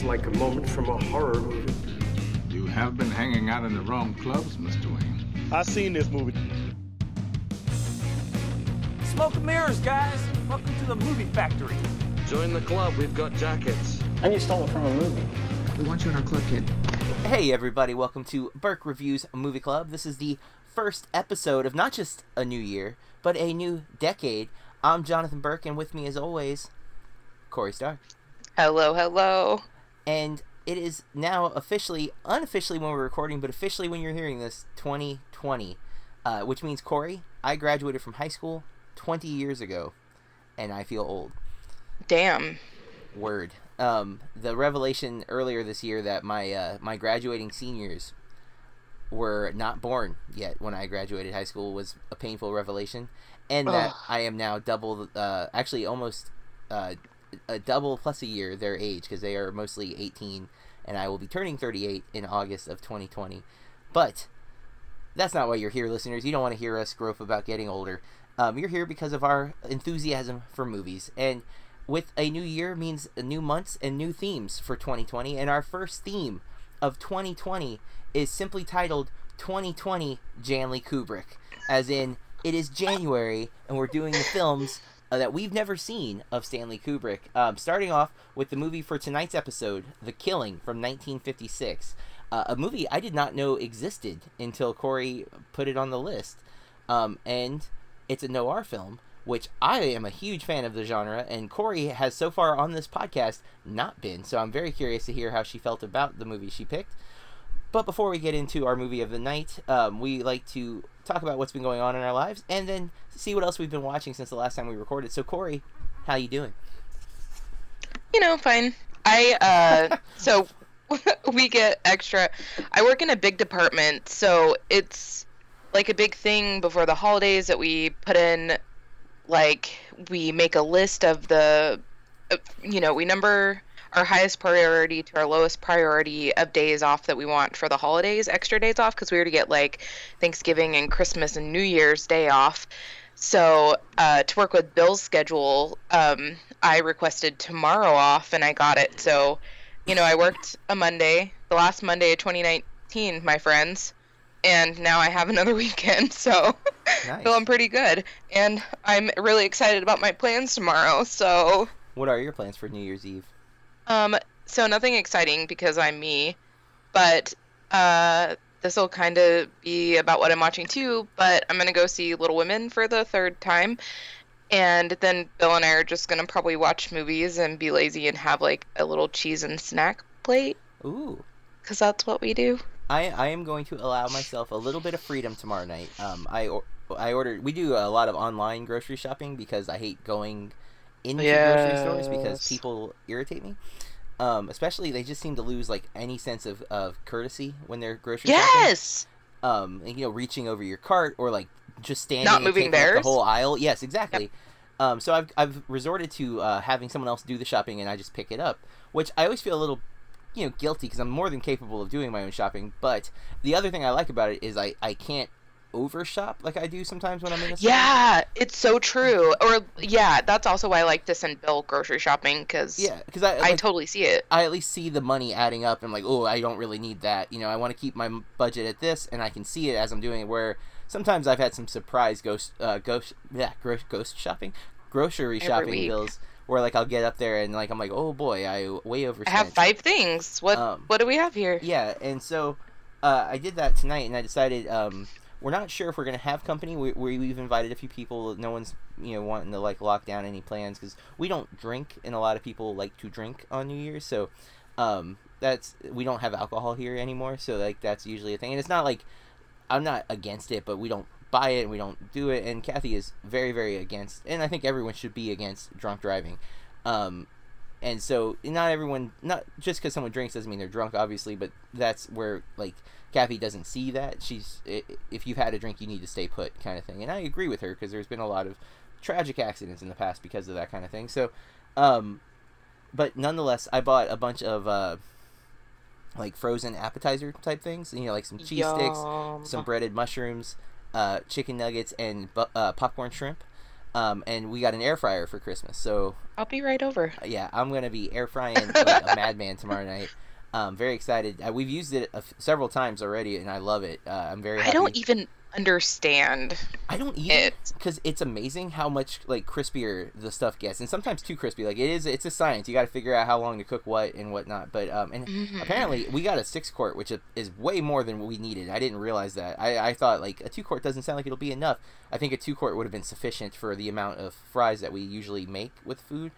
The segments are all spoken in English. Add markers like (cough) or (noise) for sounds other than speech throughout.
It's like a moment from a horror movie. You have been hanging out in the wrong clubs, Mr. Wayne. I've seen this movie. Smoke and mirrors, guys. Welcome to the movie factory. Join the club. We've got jackets. And you stole it from a movie. We want you in our club, kid. Hey, everybody. Welcome to Burke Reviews Movie Club. This is the first episode of not just a new year, but a new decade. I'm Jonathan Burke, and with me, as always, Corey Starr. Hello, hello. And it is now officially, unofficially when we're recording, but officially when you're hearing this, 2020. Uh, which means, Corey, I graduated from high school 20 years ago, and I feel old. Damn. Word. Um, the revelation earlier this year that my uh, my graduating seniors were not born yet when I graduated high school was a painful revelation, and that I am now double, uh, actually almost uh, a double plus a year their age because they are mostly 18, and I will be turning 38 in August of 2020. But that's not why you're here, listeners. You don't want to hear us grope about getting older. Um, you're here because of our enthusiasm for movies, and with a new year means new months and new themes for 2020. And our first theme of 2020 is simply titled 2020 Janley Kubrick, as in it is January and we're doing the films uh, that we've never seen of Stanley Kubrick. Um, starting off with the movie for tonight's episode, The Killing from 1956, uh, a movie I did not know existed until Corey put it on the list, um, and it's a noir film which I am a huge fan of the genre, and Corey has so far on this podcast not been. So I'm very curious to hear how she felt about the movie she picked. But before we get into our movie of the night, um, we like to talk about what's been going on in our lives, and then see what else we've been watching since the last time we recorded. So Corey, how you doing? You know, fine. I uh, (laughs) so (laughs) we get extra. I work in a big department, so it's like a big thing before the holidays that we put in like we make a list of the you know we number our highest priority to our lowest priority of days off that we want for the holidays extra days off because we already get like thanksgiving and christmas and new year's day off so uh, to work with bill's schedule um, i requested tomorrow off and i got it so you know i worked a monday the last monday of 2019 my friends and now I have another (laughs) weekend, so Nice. feeling pretty good. And I'm really excited about my plans tomorrow. So, What are your plans for New Year's Eve? Um, so nothing exciting because I'm me, but uh, this will kind of be about what I'm watching too. But I'm gonna go see Little Women for the third time, and then Bill and I are just gonna probably watch movies and be lazy and have like a little cheese and snack plate Ooh. because that's what we do. I, I am going to allow myself a little bit of freedom tomorrow night. Um, I or, I ordered. We do a lot of online grocery shopping because I hate going into grocery stores because people irritate me. Um, especially they just seem to lose like any sense of, of courtesy when they're grocery shopping. Yes. Um, and, you know, reaching over your cart or like just standing Not moving theirs? the whole aisle. Yes, exactly. Um, so I've I've resorted to uh, having someone else do the shopping and I just pick it up, which I always feel a little you know guilty because I'm more than capable of doing my own shopping. But the other thing I like about it is I I can't overshop like I do sometimes when I'm in a store. Yeah, it's so true. Or yeah, that's also why I like to send Bill grocery shopping because Yeah, because I I totally see it. I at least see the money adding up and like, oh, I don't really need that. You know, I want to keep my budget at this, and I can see it as I'm doing it. Where sometimes I've had some surprise ghost, uh, ghost, yeah, ghost, ghost shopping, grocery Every shopping week. bills. Where like I'll get up there and like I'm like, oh boy, I way overspent. I have five things. What Um, what do we have here? Yeah, and so uh, I did that tonight, and I decided um, we're not sure if we're gonna have company. We, we we've invited a few people. No one's you know wanting to like lock down any plans because we don't drink, and a lot of people like to drink on New Year's. So um, that's we don't have alcohol here anymore. So like that's usually a thing, and it's not like I'm not against it, but we don't buy it and we don't do it. And Kathy is very very against, and I think everyone should be against drunk driving. Um, and so not everyone not just because someone drinks doesn't mean they're drunk obviously but that's where like kathy doesn't see that. She's if you've had a drink you need to stay put kind of thing. And i agree with her because there's been a lot of tragic accidents in the past because of that kind of thing. So um but nonetheless i bought a bunch of uh like frozen appetizer type things you know like some cheese sticks some breaded mushrooms uh chicken nuggets and bu- uh, popcorn shrimp Um, and we got an air fryer for Christmas, so I'll be right over. yeah, I'm gonna be air frying like a (laughs) madman tomorrow night. Um, very excited. Uh, we've used it a f- several times already, and I love it. Uh, I'm very. I don't even understand. I don't either it. because it's amazing how much like crispier the stuff gets, and sometimes too crispy. Like it is, it's a science. You got to figure out how long to cook what and whatnot. But um, and Mhm. apparently we got a six quart, which is- is way more than we needed. I didn't realize that. I, I thought like a two quart doesn't sound like it'll be enough. I think a two quart would have been sufficient for the amount of fries that we usually make with food.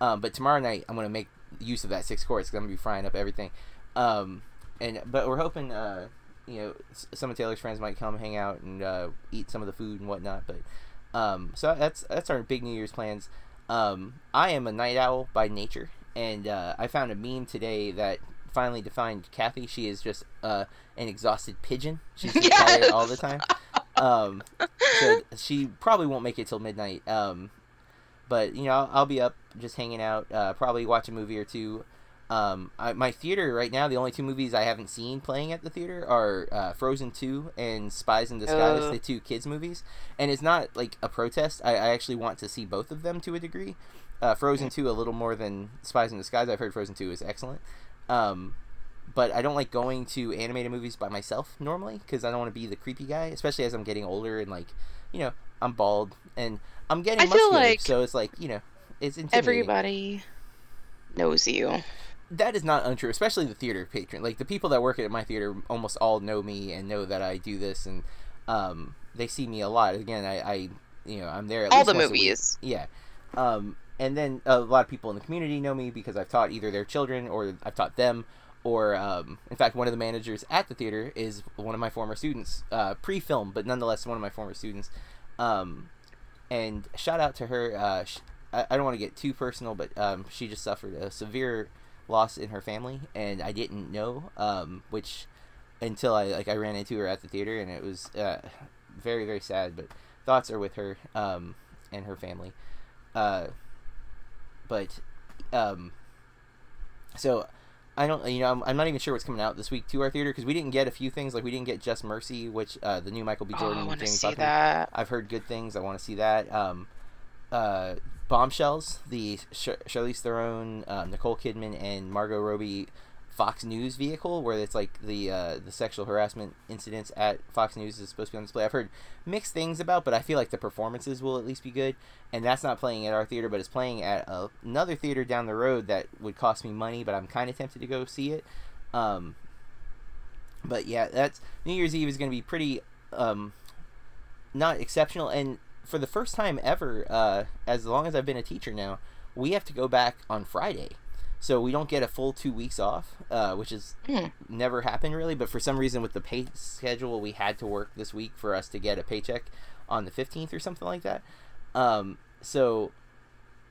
Um, but tomorrow night I'm gonna make use of that six quarts. Cause I'm gonna be frying up everything. Um, and but we're hoping uh, you know some of Taylor's friends might come hang out and uh, eat some of the food and whatnot. But um, so that's that's our big New Year's plans. Um, I am a night owl by nature, and uh, I found a meme today that finally defined Kathy. She is just uh, an exhausted pigeon. She's just (laughs) tired all the time. Um, so (laughs) she probably won't make it till midnight. Um, but you know, I'll, I'll be up just hanging out, uh, probably watch a movie or two. Um, I, my theater right now, the only two movies I haven't seen playing at the theater are uh, Frozen Two and Spies in Disguise, Uh. the two kids movies. And it's not like a protest. I, I actually want to see both of them to a degree. Uh, Frozen Two a little more than Spies in Disguise. I've heard Frozen Two is excellent. Um, but I don't like going to animated movies by myself normally because I don't want to be the creepy guy, especially as I'm getting older and like, you know, I'm bald and I'm getting I feel muscular, like so it's like you know, it's intimidating. Everybody knows you. That is not untrue, especially the theater patron. Like the people that work at my theater almost all know me and know that I do this, and um, they see me a lot. Again, I, I you know, I'm there at All the once a week. movies. Yeah. Um, and then a lot of people in the community know me because I've taught either their children or I've taught them. Or, um, in fact, one of the managers at the theater is one of my former students, uh, pre-film, but nonetheless one of my former students. Um, and shout out to her. Uh, I, I don't want to get too personal, but um, she just suffered a severe loss in her family, and I didn't know, um, which until I like I ran into her at the theater, and it was uh, very very sad. But thoughts are with her um, and her family. Uh, but um, so I don't, you know, I'm, I'm not even sure what's coming out this week to our theater because we didn't get a few things. Like we didn't get Just Mercy, which uh, the new Michael B. Oh, Jordan, I want to Jamie see that. I've heard good things. I want to see that. Um, uh, Bombshells, the Sh- Charlize Theron, uh, Nicole Kidman, and Margot Robbie Fox News vehicle, where it's like the uh, the sexual harassment incidents at Fox News is supposed to be on display. I've heard mixed things about, but I feel like the performances will at least be good. And that's not playing at our theater, but it's playing at uh, another theater down the road that would cost me money, but I'm kind of tempted to go see it. Um, but yeah, that's New Year's Eve is going to be pretty um, not exceptional. And for the first time ever, uh, as long as I've been a teacher now, we have to go back on Friday. So we don't get a full two weeks off, uh, which has Hmm. never happened really. But for some reason, with the pay schedule, we had to work this week for us to get a paycheck on the 15th or something like that. Um, so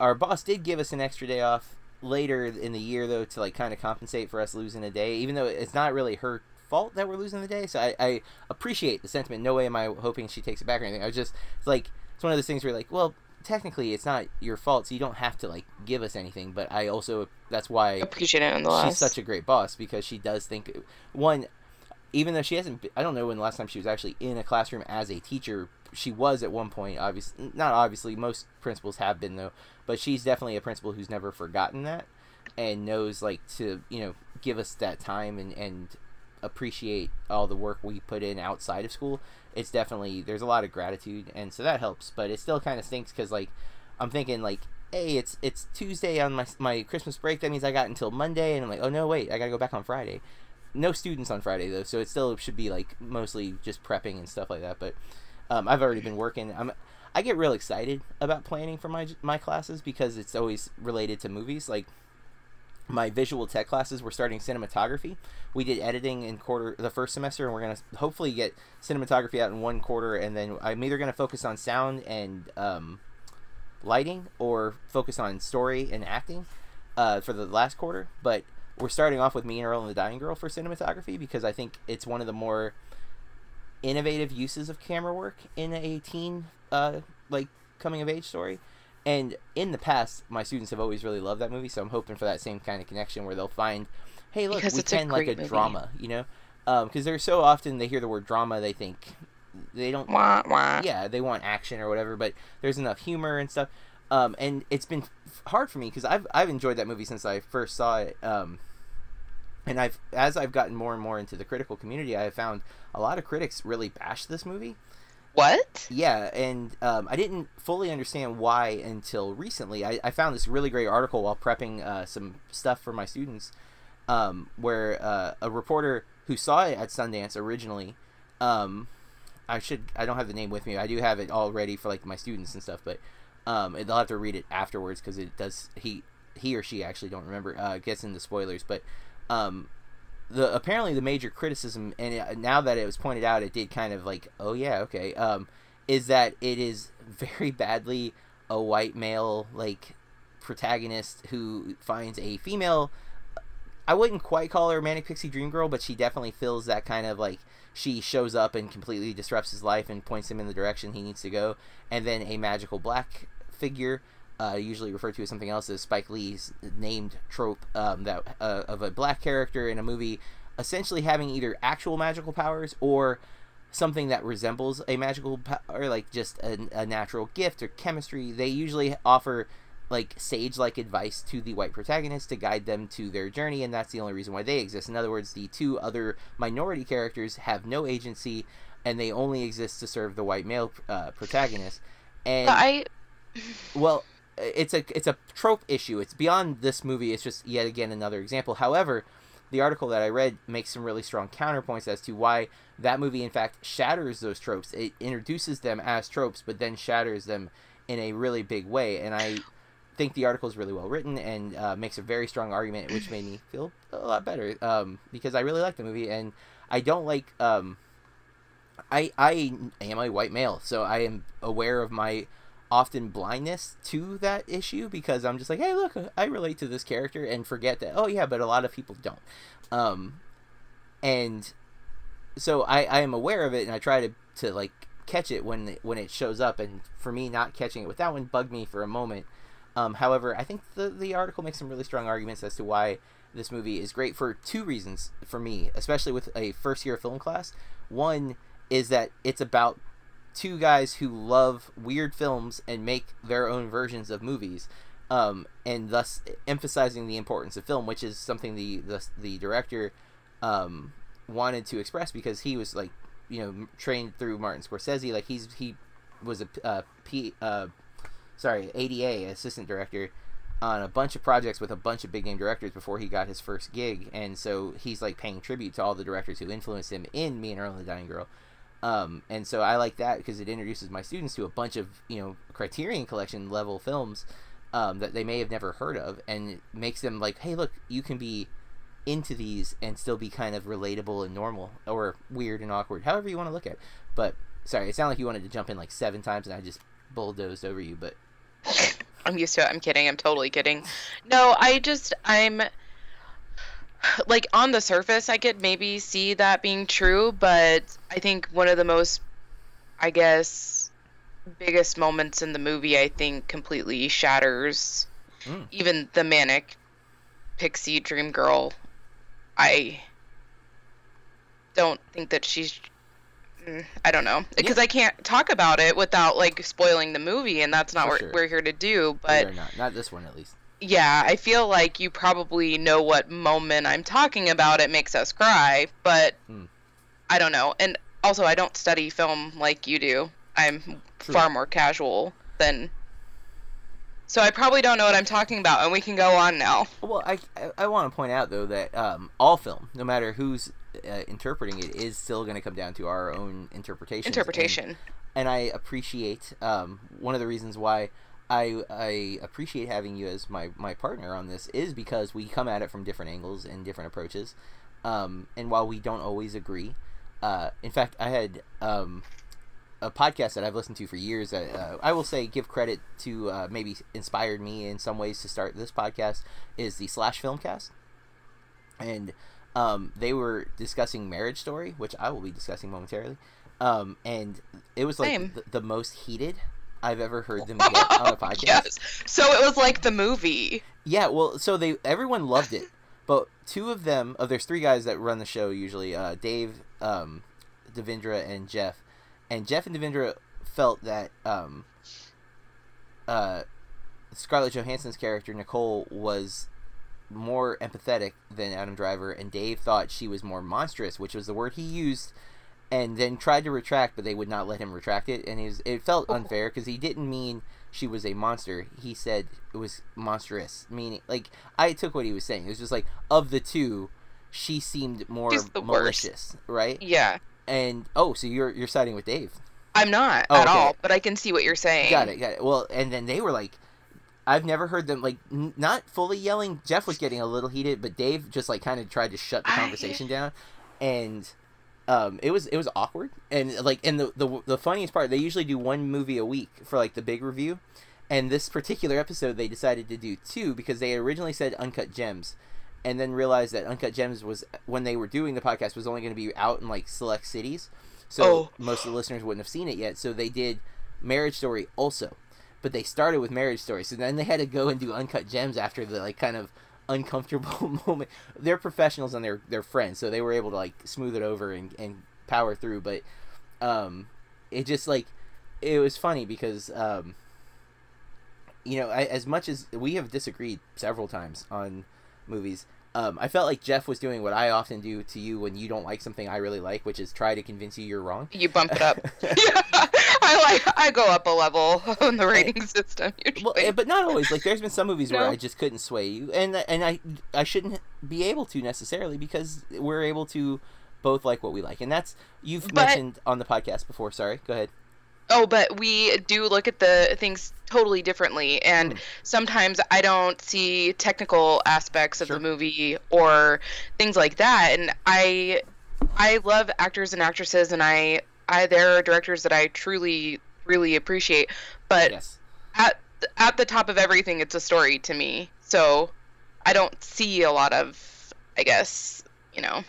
our boss did give us an extra day off later in the year though to like kind of compensate for us losing a day even though it's not really her fault that we're losing the day so i, I appreciate the sentiment no way am i hoping she takes it back or anything i was just it's like it's one of those things where you're like well technically it's not your fault so you don't have to like give us anything but i also that's why Appreciate it nonetheless. she's such a great boss because she does think one even though she hasn't i don't know when the last time she was actually in a classroom as a teacher she was at one point obviously not obviously most principals have been though but she's definitely a principal who's never forgotten that and knows like to you know give us that time and and appreciate all the work we put in outside of school it's definitely there's a lot of gratitude and so that helps but it still kind of stinks because like i'm thinking like hey it's it's tuesday on my my christmas break that means i got until monday and i'm like oh no wait i gotta go back on friday. No students on friday though so it still should be like mostly just prepping and stuff like that but um, i've already been working. I'm i get real excited about planning for my my classes because it's always related to movies like my visual tech classes we're starting cinematography. We did editing in quarter the first semester and we're going to hopefully get cinematography out in one quarter and then i'm either going to focus on sound and um, lighting or focus on story and acting uh, for the last quarter. But we're starting off with me and earl and the dying girl for cinematography because i think it's one of the more innovative uses of camera work in a teen uh, like coming of age story and in the past, my students have always really loved that movie, so I'm hoping for that same kind of connection where they'll find, hey, look, Because we it's a can like a movie. drama, you know? Because they're so often they hear the word drama, they think they don't Wah, wah. yeah, they want action or whatever, but there's enough humor and stuff. Um, and it's been hard for me because I've I've enjoyed that movie since I first saw it. Um, and I've as I've gotten more and more into the critical community, I have found a lot of critics really bash this movie. What? Yeah, and um, I didn't fully understand why until recently. I, I found this really great article while prepping uh, some stuff for my students, um, where uh, a reporter who saw it at Sundance originally, um, I should I don't have the name with me. I do have it all ready for like my students and stuff, but um, they'll have to read it afterwards because it does he he or she actually don't remember uh, gets into spoilers, but um, the apparently the major criticism and it, now that it was pointed out it did kind of like oh yeah okay um is that it is very badly a white male like protagonist who finds a female. I wouldn't quite call her manic pixie dream girl but she definitely fills that kind of like she shows up and completely disrupts his life and points him in the direction he needs to go. And then a magical black figure uh, usually referred to as something else as Spike Lee's named trope um, that uh, of a black character in a movie, essentially having either actual magical powers or something that resembles a magical power, like just a, a natural gift or chemistry. They usually offer like sage-like advice to the white protagonist to guide them to their journey, and that's the only reason why they exist. In other words, the two other minority characters have no agency, and they only exist to serve the white male uh, protagonist. And I well it's a it's a trope issue. It's beyond this movie. It's just yet again another example. However the article that i read makes some really strong counterpoints as to why that movie in fact shatters those tropes. It introduces them as tropes but then shatters them in a really big way. And i think the article is really well written and uh, makes a very strong argument which made me feel a lot better um, because i really like the movie. And i don't like um, I, I am a white male so i am aware of my often blindness to that issue because I'm just like, hey, look, I relate to this character and forget that, oh, yeah, but a lot of people don't. Um, and so I, I am aware of it and I try to, to like catch it when when it shows up. And for me, not catching it with that one bugged me for a moment. Um, however, I think the, the article makes some really strong arguments as to why this movie is great for two reasons for me, especially with a first year film class. One is that it's about two guys who love weird films and make their own versions of movies, um, and thus emphasizing the importance of film, which is something the the, the director um, wanted to express because he was like, you know, trained through Martin Scorsese. Like he's he was a uh, P, uh, sorry ADA assistant director on a bunch of projects with a bunch of big name directors before he got his first gig, and so he's like paying tribute to all the directors who influenced him in Me and Earl and the Dying Girl. Um, and so I like that because it introduces my students to a bunch of you know Criterion Collection level films um, that they may have never heard of, and makes them like, hey, look, you can be into these and still be kind of relatable and normal, or weird and awkward, however you want to look at. it. But sorry, it sounded like you wanted to jump in like seven times, and I just bulldozed over you. But (laughs) I'm used to it. I'm kidding. I'm totally kidding. No, I just I'm like on the surface I could maybe see that being true, but I think one of the most I guess biggest moments in the movie I think completely shatters Mm. even the manic pixie dream girl. I don't think that she's mm, I don't know because I can't talk about it without like spoiling the movie and that's not For what sure. we're here to do, but but not not this one at least. Yeah, I feel like you probably know what moment I'm talking about. It makes us cry, but Hmm. I don't know. And also, I don't study film like you do. I'm True. far more casual than. So I probably don't know what I'm talking about, and we can go on now. Well, I, I, I want to point out though that um, all film, no matter who's uh, interpreting it, is still going to come down to our own interpretation. Interpretation. and I appreciate um, one of the reasons why I I appreciate having you as my, my partner on this is because we come at it from different angles and different approaches, um, and while we don't always agree, uh, in fact, I had um, a podcast that I've listened to for years that uh, I will say give credit to uh, maybe inspired me in some ways to start this podcast is the Slash Filmcast, and um, they were discussing Marriage Story, which I will be discussing momentarily. Um, and it was like the, the most heated I've ever heard them get (laughs) on a podcast. yes. So it was like the movie. Yeah, well, so they everyone loved it, but two of them, oh, there's three guys that run the show usually, uh, Dave, um, Devindra, and Jeff, and Jeff and Devindra felt that um, uh, Scarlett Johansson's character Nicole was more empathetic than Adam Driver, and Dave thought she was more monstrous, which was the word he used, and then tried to retract, but they would not let him retract it, and it, was, it felt unfair (laughs) because he didn't mean she was a monster. He said it was monstrous, meaning like I took what he was saying. It was just like of the two, she seemed more the worst. malicious, right? Yeah. And oh, so you're you're siding with Dave? I'm not Oh, at okay. all, but I can see what you're saying. Got it, got it. Well, and then they were like, I've never heard them like n- not fully yelling. Jeff was getting a little heated, but Dave just like kind of tried to shut the I- conversation down, and um, it was it was awkward. And like, and the, the the funniest part, they usually do one movie a week for like the big review, and this particular episode they decided to do two because they originally said uncut gems. And then realized that Uncut Gems was when they were doing the podcast was only going to be out in like select cities, so Oh. most of the listeners wouldn't have seen it yet. So they did Marriage Story also, but they started with Marriage Story. So then they had to go and do Uncut Gems after the like kind of uncomfortable (laughs) moment. They're professionals and they're they're friends, so they were able to like smooth it over and, and power through. But um, it just like it was funny because um, you know I, as much as we have disagreed several times on movies. Um, I felt like Jeff was doing what I often do to you when you don't like something I really like, which is try to convince you you're wrong. You bump it up. (laughs) (laughs) I like I go up a level (laughs) on the rating system usually. Well, eh, but not always. Like, there's been some movies where I just couldn't sway you, and and I I shouldn't be able to necessarily because we're able to both like what we like, and that's you've But- mentioned on the podcast before. Sorry, go ahead. Oh, but we do look at the things totally differently, and Hmm. sometimes I don't see technical aspects of Sure. the movie or things like that. And I, I love actors and actresses, and I, I there are directors that I truly, really appreciate. But Yes. at at the top of everything, it's a story to me. So I don't see a lot of, I guess, you know,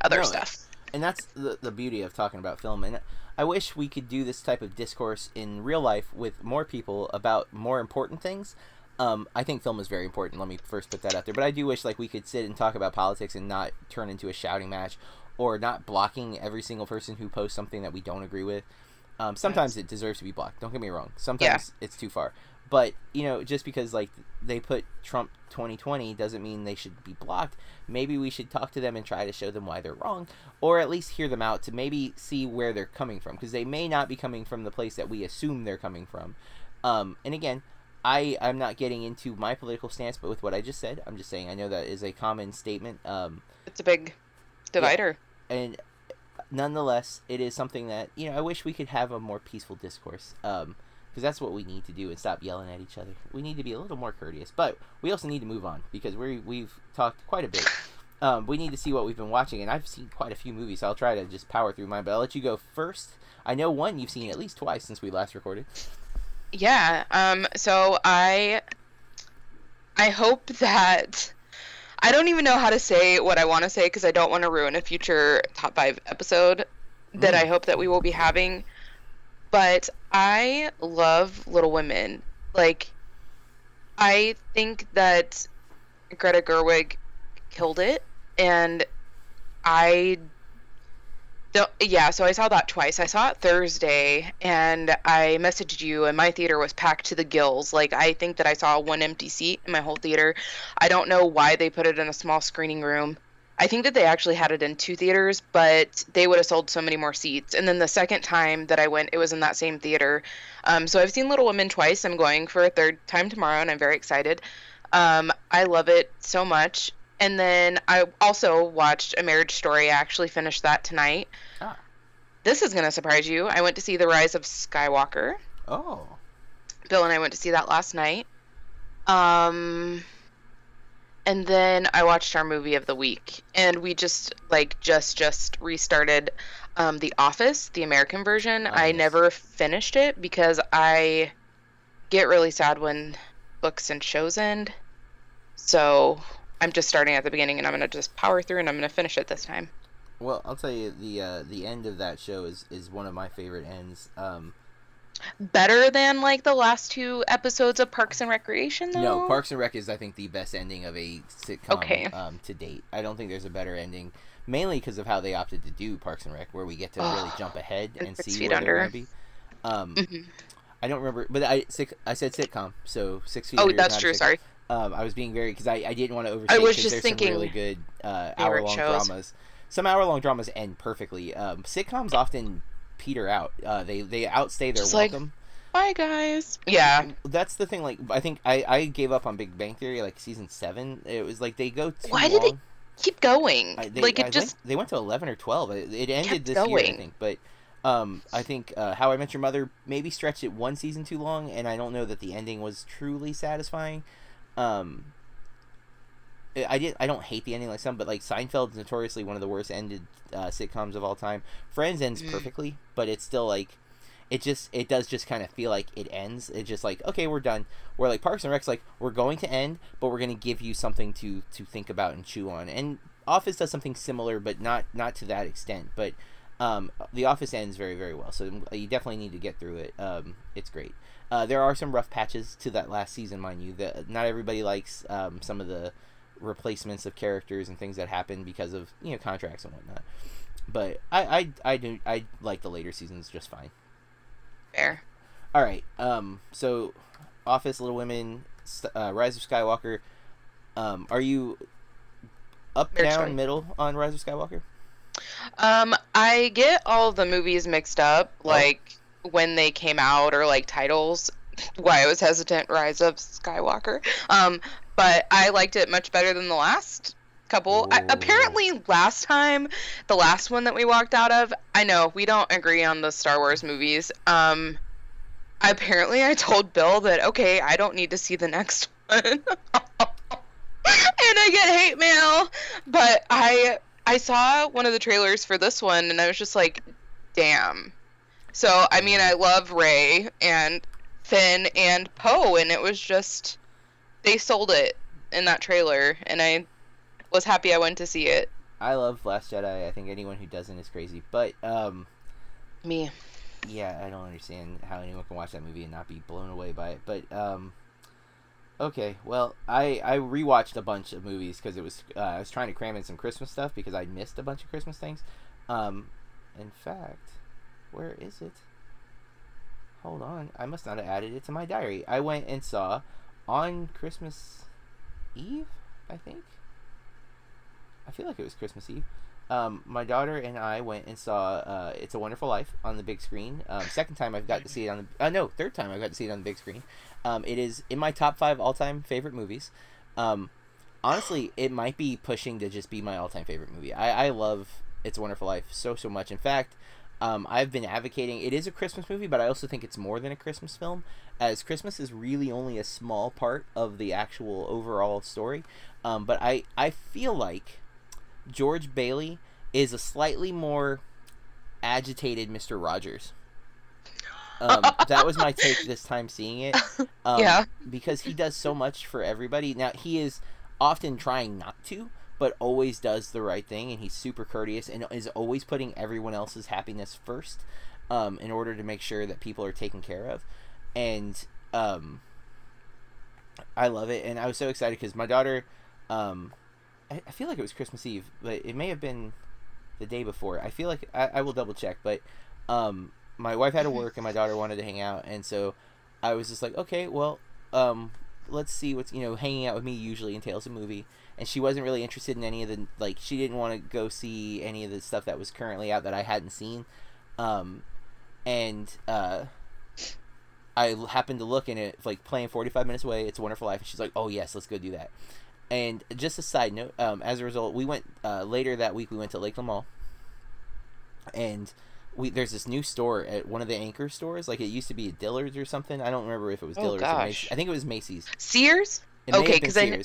other No, stuff. and that's the the beauty of talking about film and i wish we could do this type of discourse in real life with more people about more important things um, I think film is very important. Let me first put that out there. But I do wish like we could sit and talk about politics and not turn into a shouting match, or not blocking every single person who posts something that we don't agree with. Um, sometimes it deserves to be blocked. Don't get me wrong. Sometimes it's too far. But you know, just because like they put Trump 2020 doesn't mean they should be blocked. Maybe we should talk to them and try to show them why they're wrong, or at least hear them out to maybe see where they're coming from, because they may not be coming from the place that we assume they're coming from. Um, and again, I I'm not getting into my political stance, but with what I just said, I'm just saying I know that is a common statement. Um, It's a big divider. And nonetheless, it is something that you know I wish we could have a more peaceful discourse. Um, because that's what we need to do and stop yelling at each other. We need to be a little more courteous, but we also need to move on because we we've talked quite a bit. Um, we need to see what we've been watching, and I've seen quite a few movies. So I'll try to just power through mine, but I'll let you go first. I know one you've seen at least twice since we last recorded. Yeah. Um. So I, I hope that I don't even know how to say what I want to say because I don't want to ruin a future top five episode that Mm. I hope that we will be having. But I love Little Women. Like, I think that Greta Gerwig killed it, and I don't. Yeah, so I saw that twice. I saw it Thursday, and I messaged you, and my theater was packed to the gills. Like, I think that I saw one empty seat in my whole theater. I don't know why they put it in a small screening room. I think that they actually had it in two theaters, but they would have sold so many more seats. And then the second time that I went, it was in that same theater. Um, so I've seen Little Women twice. I'm going for a third time tomorrow, and I'm very excited. Um, I love it so much. And then I also watched A Marriage Story. I actually finished that tonight. Ah. This is going to surprise you. I went to see The Rise of Skywalker. Oh, Bill and I went to see that last night. Um, and then I watched our movie of the week, and we just like just just restarted um, The Office, the American version. Oh, I never finished it because I get really sad when books and shows end. So I'm just starting at the beginning, and I'm gonna just power through, and I'm gonna finish it this time. well, I'll tell you the uh, the end of that show is is one of my favorite ends. Um, Better than like the last two episodes of Parks and Recreation, though. No, Parks and Rec is I think the best ending of a sitcom Okay. um, to date. I don't think there's a better ending mainly because of how they opted to do Parks and Rec, where we get to really jump ahead and see where they're Under. gonna be. Um, Mhm. I don't remember, but I six, I said sitcom, so six feet. Oh, that's true. Sorry. Um, I was being very because I, I didn't want to overstate. I was just thinking really good uh, hour long dramas. Some hour long dramas end perfectly. Um, sitcoms often peter out. Uh, they they outstay their Just like- welcome. Bye, guys. Yeah. That's the thing. Like I think I, I gave up on Big Bang Theory like season seven. It was like they go too Why did it. Keep going. I, they, like it I just. went, they went to eleven or twelve. It, it ended this year, I think. But um, I think uh, How I Met Your Mother maybe stretched it one season too long, and I don't know that the ending was truly satisfying. Um, I- did. I don't hate the ending like some, but like Seinfeld's notoriously one of the worst ended uh, sitcoms of all time. Friends ends Mm. perfectly, but it's still like. It just it does just kind of feel like it ends. It's just like okay, we're done. Where like Parks and Rec's like we're going to end, but we're going to give you something to to think about and chew on. And Office does something similar, but not not to that extent. But um, The Office ends very very well, so you definitely need to get through it. Um, it's great. Uh, there are some rough patches to that last season, mind you. That not everybody likes um, some of the replacements of characters and things that happen because of you know contracts and whatnot. But I I, I do I like the later seasons just fine. Fair. All right. Um. So, Office, Little Women, uh, Rise of Skywalker. Um. Are you up, Very down, middle on Rise of Skywalker? Um, I get all the movies mixed up, Oh. When they came out or like titles. Why I was hesitant, Rise of Skywalker. Um, but I liked it much better than the last couple. I, apparently, last time, the last one that we walked out of, I know we don't agree on the Star Wars movies. Um, apparently, I told Bill that okay, I don't need to see the next (laughs) one. and I get hate mail. But I I saw one of the trailers for this one and I was just like, damn. So I mean I love Rey and Finn and Poe and it was just they sold it in that trailer and I was happy I went to see it. I love Last Jedi. I think anyone who doesn't is crazy. But um, Me. yeah, I don't understand how anyone can watch that movie and not be blown away by it. But um, okay, well, I I rewatched a bunch of movies because it was uh, I was trying to cram in some Christmas stuff because I missed a bunch of Christmas things. Um, in fact, where is it? Hold on, I must not have added it to my diary. I went and saw on Christmas Eve, I think. I feel like it was Christmas Eve. Um, my daughter and I went and saw uh, "It's a Wonderful Life" on the big screen. Um, second time I've got to see it on the uh, no, third time I've got to see it on the big screen. Um, it is in my top five all-time favorite movies. Um, honestly, it might be pushing to just be my all-time favorite movie. I, I love "It's a Wonderful Life" so so much. In fact, um, I've been advocating. It is a Christmas movie, but I also think it's more than a Christmas film, as Christmas is really only a small part of the actual overall story. Um, but I I feel like George Bailey is a slightly more agitated Mr. Rogers. Um, (laughs) that was my take this time seeing it. (laughs) Um, Yeah. Because he does so much for everybody. Now, he is often trying not to, but always does the right thing, and he's super courteous and is always putting everyone else's happiness first um, in order to make sure that people are taken care of. And um, I love it. And I was so excited because my daughter. Um, I, I feel like it was Christmas Eve, but it may have been the day before. I feel like I, I will double check, but um, my wife had to work and my daughter wanted to hang out, and so I was just like, okay, well, um, let's see what's you know hanging out with me usually entails a movie, and she wasn't really interested in any of the like she didn't want to go see any of the stuff that was currently out that I hadn't seen, um, and uh. I happened to look in it like playing 45 minutes away. It's a Wonderful Life, and she's like, "Oh yes, let's go do that." And just a side note, um, as a result, we went uh, later that week. We went to Lakeland Mall, and we there's this new store at one of the anchor stores. Like it used to be a Dillard's or something. I don't remember if it was Oh, Dillard's or gosh. Macy's. I think it was Macy's. Sears? It Okay, because I.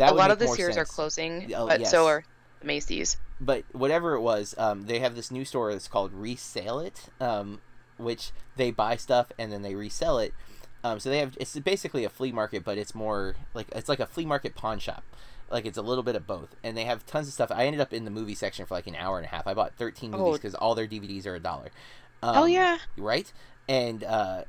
That a lot of the Sears are closing, Oh, but yes. so are the Macy's. but whatever it was, um, they have this new store that's called Resale It, um, which they buy stuff and then they resell it. Um, so they have it's basically a flea market, but it's more like it's like a flea market pawn shop. Like it's a little bit of both, and they have tons of stuff. I ended up in the movie section for like an hour and a half. I bought thirteen movies Oh. because all their DVDs are a dollar. Um, oh yeah. right? And uh,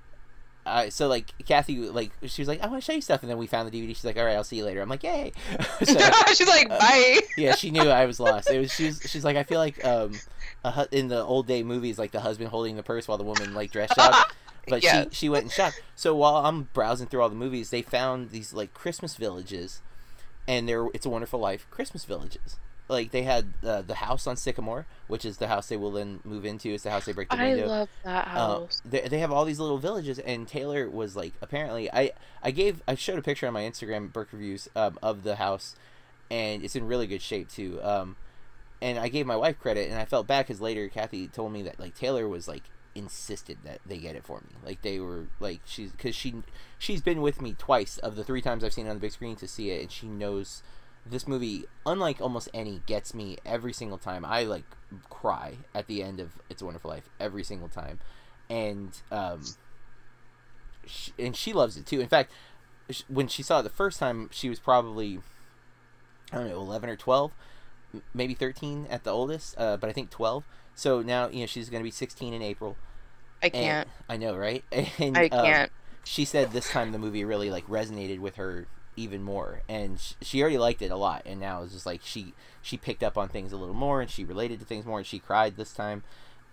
uh, so like Kathy, like she was like, I want to show you stuff, and then we found the DVD. She's like, all right, I'll see you later. I'm like, yay. (laughs) so, (laughs) She's like, uh, bye. (laughs) yeah, she knew I was lost. It was she's she's like, I feel like um, a, hu- in the old day movies, like the husband holding the purse while the woman like dressed up. But Yes. she she went and shot. So while I'm browsing through all the movies, they found these like Christmas villages, and they're It's a Wonderful Life Christmas villages. Like they had uh, the house on Sycamore, which is the house they will then move into. It's the house they break the I window. love that Uh, house. they, they have all these little villages, and Taylor was like, apparently, I I gave I showed a picture on my Instagram Burke reviews um, of the house, and it's in really good shape too. Um, and I gave my wife credit, and I felt bad because later Kathy told me that like Taylor was like insisted that they get it for me. Like they were like she's because she she's been with me twice of the three times I've seen it on the big screen to see it, and she knows this movie, unlike almost any, gets me every single time. I like cry at the end of It's a Wonderful Life every single time, and um, sh and she loves it too. In fact, sh- when she saw it the first time, she was probably I don't know, eleven or twelve, m- maybe thirteen at the oldest, uh, but I think twelve. So now you know she's going to be sixteen in April. I can't. I know, right? (laughs) And I um, can't. she said this time the movie really like resonated with her even more. And sh- she already liked it a lot. And now it's just like she she picked up on things a little more and she related to things more and she cried this time.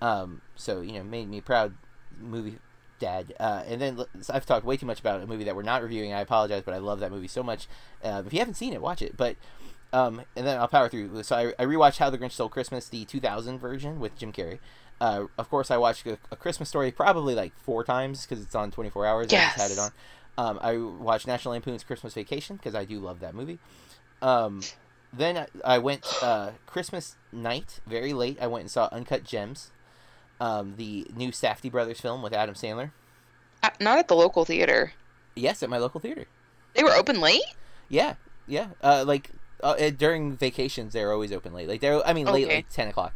Um so you know made me proud movie dad. Uh and then I've talked way too much about a movie that we're not reviewing. I apologize but i love that movie so much. Uh, if you haven't seen it watch it. But um and then i'll power through. So i, I rewatched how the grinch stole christmas the 2000 version with jim carrey. Uh, of course, I watched a, a Christmas Story probably like four times because it's on 24 hours. I just had it on. Um, I watched National Lampoon's Christmas Vacation because I do love that movie. Um, then I, I went uh, Christmas night, very late. I went and saw Uncut Gems, um, the new Safdie brothers film with Adam Sandler. Uh, Not at the local theater. Yes, at my local theater. They were open late. Yeah, yeah. Uh, like uh, during vacations, they're always open late. Like they're, I mean, late, like 10 o'clock.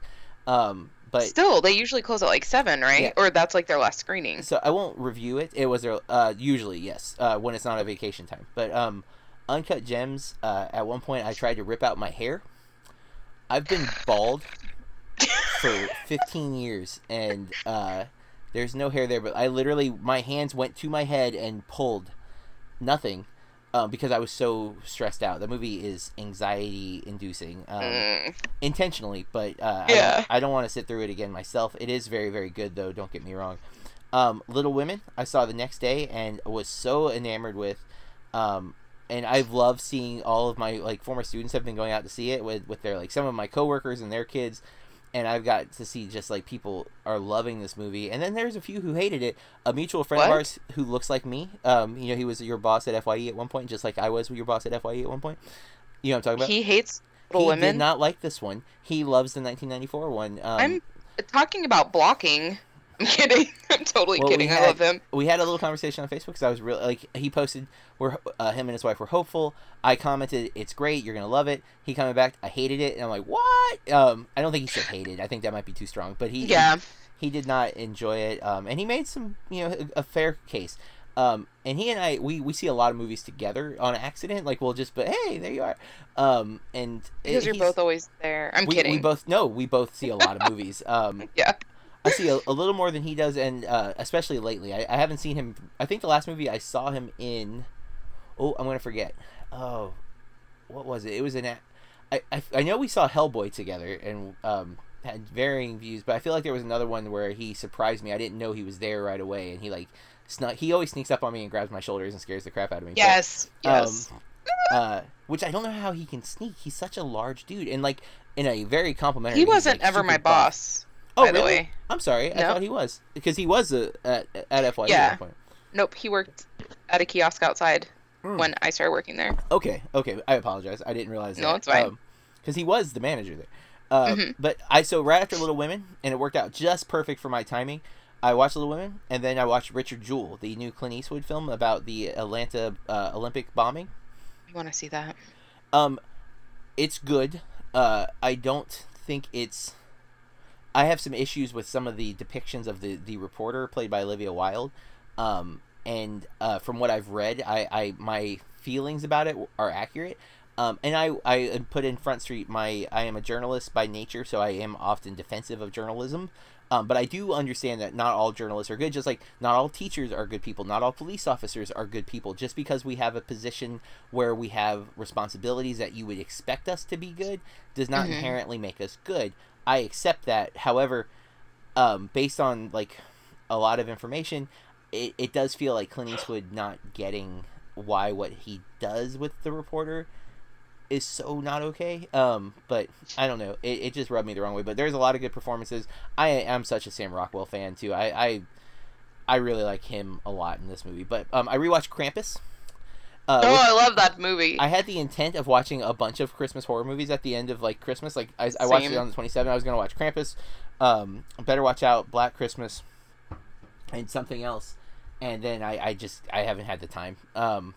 Um, but Still, they usually close at like seven, right? Yeah. Or that's like their last screening. so I won't review it. It was their uh, usually yes uh, when it's not a vacation time. But um, Uncut Gems. Uh, at one point, I tried to rip out my hair. I've been bald for (laughs) 15 years, and uh, there's no hair there. But I literally, my hands went to my head and pulled nothing. Um, because I was so stressed out. The movie is anxiety inducing. Um, Mm. intentionally, but uh, Yeah. I don't, I don't want to sit through it again myself. It is very, very good, though. Don't get me wrong. Um, Little Women, I saw the next day and was so enamored with. Um, and I've loved seeing all of my like former students have been going out to see it with with their like some of my coworkers and their kids, and I've got to see just like people are loving this movie. And then there's a few who hated it. A mutual friend of ours who looks like me. Um, you know, he was your boss at Fye at one point, just like I was your boss at Fye at one point. You know what I'm talking about? He hates Little he Women. did not like this one. He loves the 1994 one. Um, I'm talking about blocking. I'm kidding. (laughs) I'm totally well, we kidding. I love him. We had a little conversation on Facebook because I was really like he posted where uh, him and his wife were hopeful. I commented, "It's great. You're gonna love it." He commented back, "I hated it," and I'm like, "What?" Um, I don't think he said hated. I think that might be too strong, but he Yeah. he, did not enjoy it. Um, and he made some you know a, a fair case. Um, and he and I we, we see a lot of movies together on accident. Like we'll just but hey there you are. Um, and Because you're both always there. I'm we, kidding. We both no, we both see a lot of movies. (laughs) Um, Yeah. I see a, a little more than he does, and uh, especially lately. I, I haven't seen him. I think the last movie I saw him in. Oh, I'm gonna forget. Oh, what was it? It was an. I, I, I know we saw Hellboy together and um, had varying views, but I feel like there was another one where he surprised me. I didn't know he was there right away, and he like snuck. He always sneaks up on me and grabs my shoulders and scares the crap out of me. But, Yes. Yes. um, uh, which I don't know how he can sneak. He's such a large dude, and like in a very complimentary. he wasn't like, ever my buff. boss. Oh, by the really? way. I'm sorry. I thought he was because he was a, at at FYE at Yeah. point. Nope. He worked at a kiosk outside Hmm. when I started working there. Okay, okay. I apologize. I didn't realize that. No, it's fine. Because he was the manager there. Uh, Mhm. But I so right after Little Women, and it worked out just perfect for my timing. I watched Little Women, and then I watched Richard Jewell, the new Clint Eastwood film about the Atlanta uh, Olympic bombing. You want to see that? Um, it's good. Uh, I don't think it's. I have some issues with some of the depictions of the the reporter played by Olivia Wilde. Um, and uh, from what I've read, I, I my feelings about it are accurate. Um, and I I put in Front Street my I am a journalist by nature, so I am often defensive of journalism. Um, but I do understand that not all journalists are good, just like not all teachers are good people, not all police officers are good people. Just because we have a position where we have responsibilities that you would expect us to be good does not Mhm. inherently make us good. I accept that. However, um, based on like a lot of information, it, it does feel like Clint Eastwood not getting why what he does with the reporter is so not okay. Um, but I don't know. It, it just rubbed me the wrong way. But there's a lot of good performances. I am such a Sam Rockwell fan too. I I, I really like him a lot in this movie. But um, I rewatched Krampus. Uh, oh, I love that movie. I had the intent of watching a bunch of Christmas horror movies at the end of like Christmas. Like I, I watched it on the 27th. I was gonna watch Krampus, um, Better Watch Out, Black Christmas, and something else. And then I, I just I haven't had the time. Um,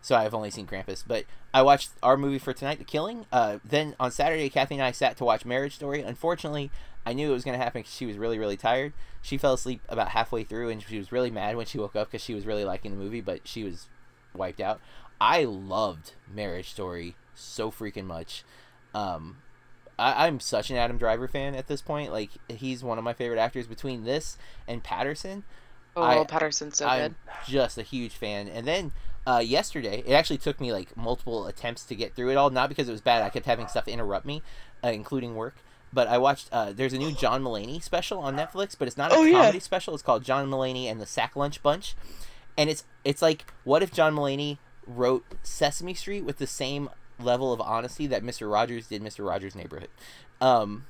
so I've only seen Krampus. But I watched our movie for tonight, The Killing. Uh, then on Saturday, Kathy and I sat to watch Marriage Story. Unfortunately, I knew it was gonna happen because she was really really tired. She fell asleep about halfway through, and she was really mad when she woke up because she was really liking the movie, but she was wiped out. I loved Marriage Story so freaking much. Um, I, I'm such an Adam Driver fan at this point. Like he's one of my favorite actors. Between this and Paterson, oh, I- Paterson's so I'm good. just a huge fan. And then uh, yesterday, it actually took me like multiple attempts to get through it all. Not because it was bad. I kept having stuff interrupt me, uh, including work. But I watched. Uh, there's a new John Mulaney special on Netflix, but it's not a Oh, yeah. comedy special. It's called John Mulaney and the Sack Lunch Bunch, and it's it's like what if John Mulaney wrote Sesame Street with the same level of honesty that Mr. Rogers did Mr. Rogers' Neighborhood. Um,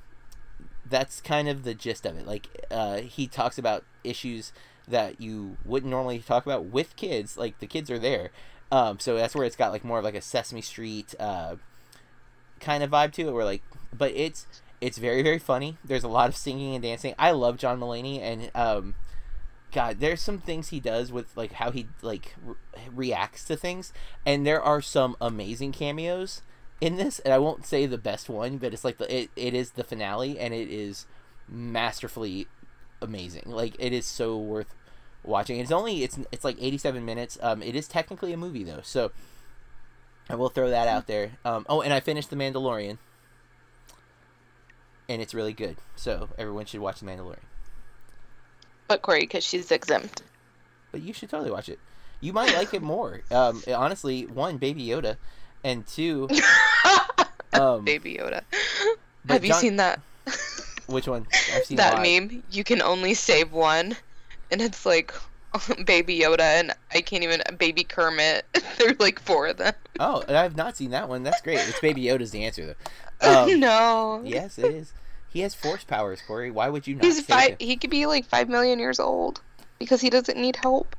that's kind of the gist of it. Like uh, he talks about issues that you wouldn't normally talk about with kids. Like the kids are there, um, so that's where it's got like more of like a Sesame Street uh, kind of vibe to it. Where like, but it's it's very very funny. There's a lot of singing and dancing. I love John Mulaney and um, God, there's some things he does with like how he like re- reacts to things, and there are some amazing cameos in this. And I won't say the best one, but it's like the it, it is the finale, and it is masterfully amazing. Like it is so worth watching. It's only it's it's like 87 minutes. Um, it is technically a movie though, so I will throw that out there. Um, oh, and I finished The Mandalorian, and it's really good. So everyone should watch The Mandalorian. But Corey, because she's exempt. but you should totally watch it. You might like it more. (laughs) Um, honestly, one, Baby Yoda, and two, (laughs) um, Baby Yoda. Have you John- seen that? (laughs) which one? I've seen that meme? You can only save one, and it's like Baby Yoda and I can't even Baby Kermit. There are like four of them. Oh, and I've not seen that one. That's great. It's Baby Yoda's the answer though. Um, no. yes, it is. He has force powers, Corey. Why would you not? He's five. him? He could be like five million years old because he doesn't need help.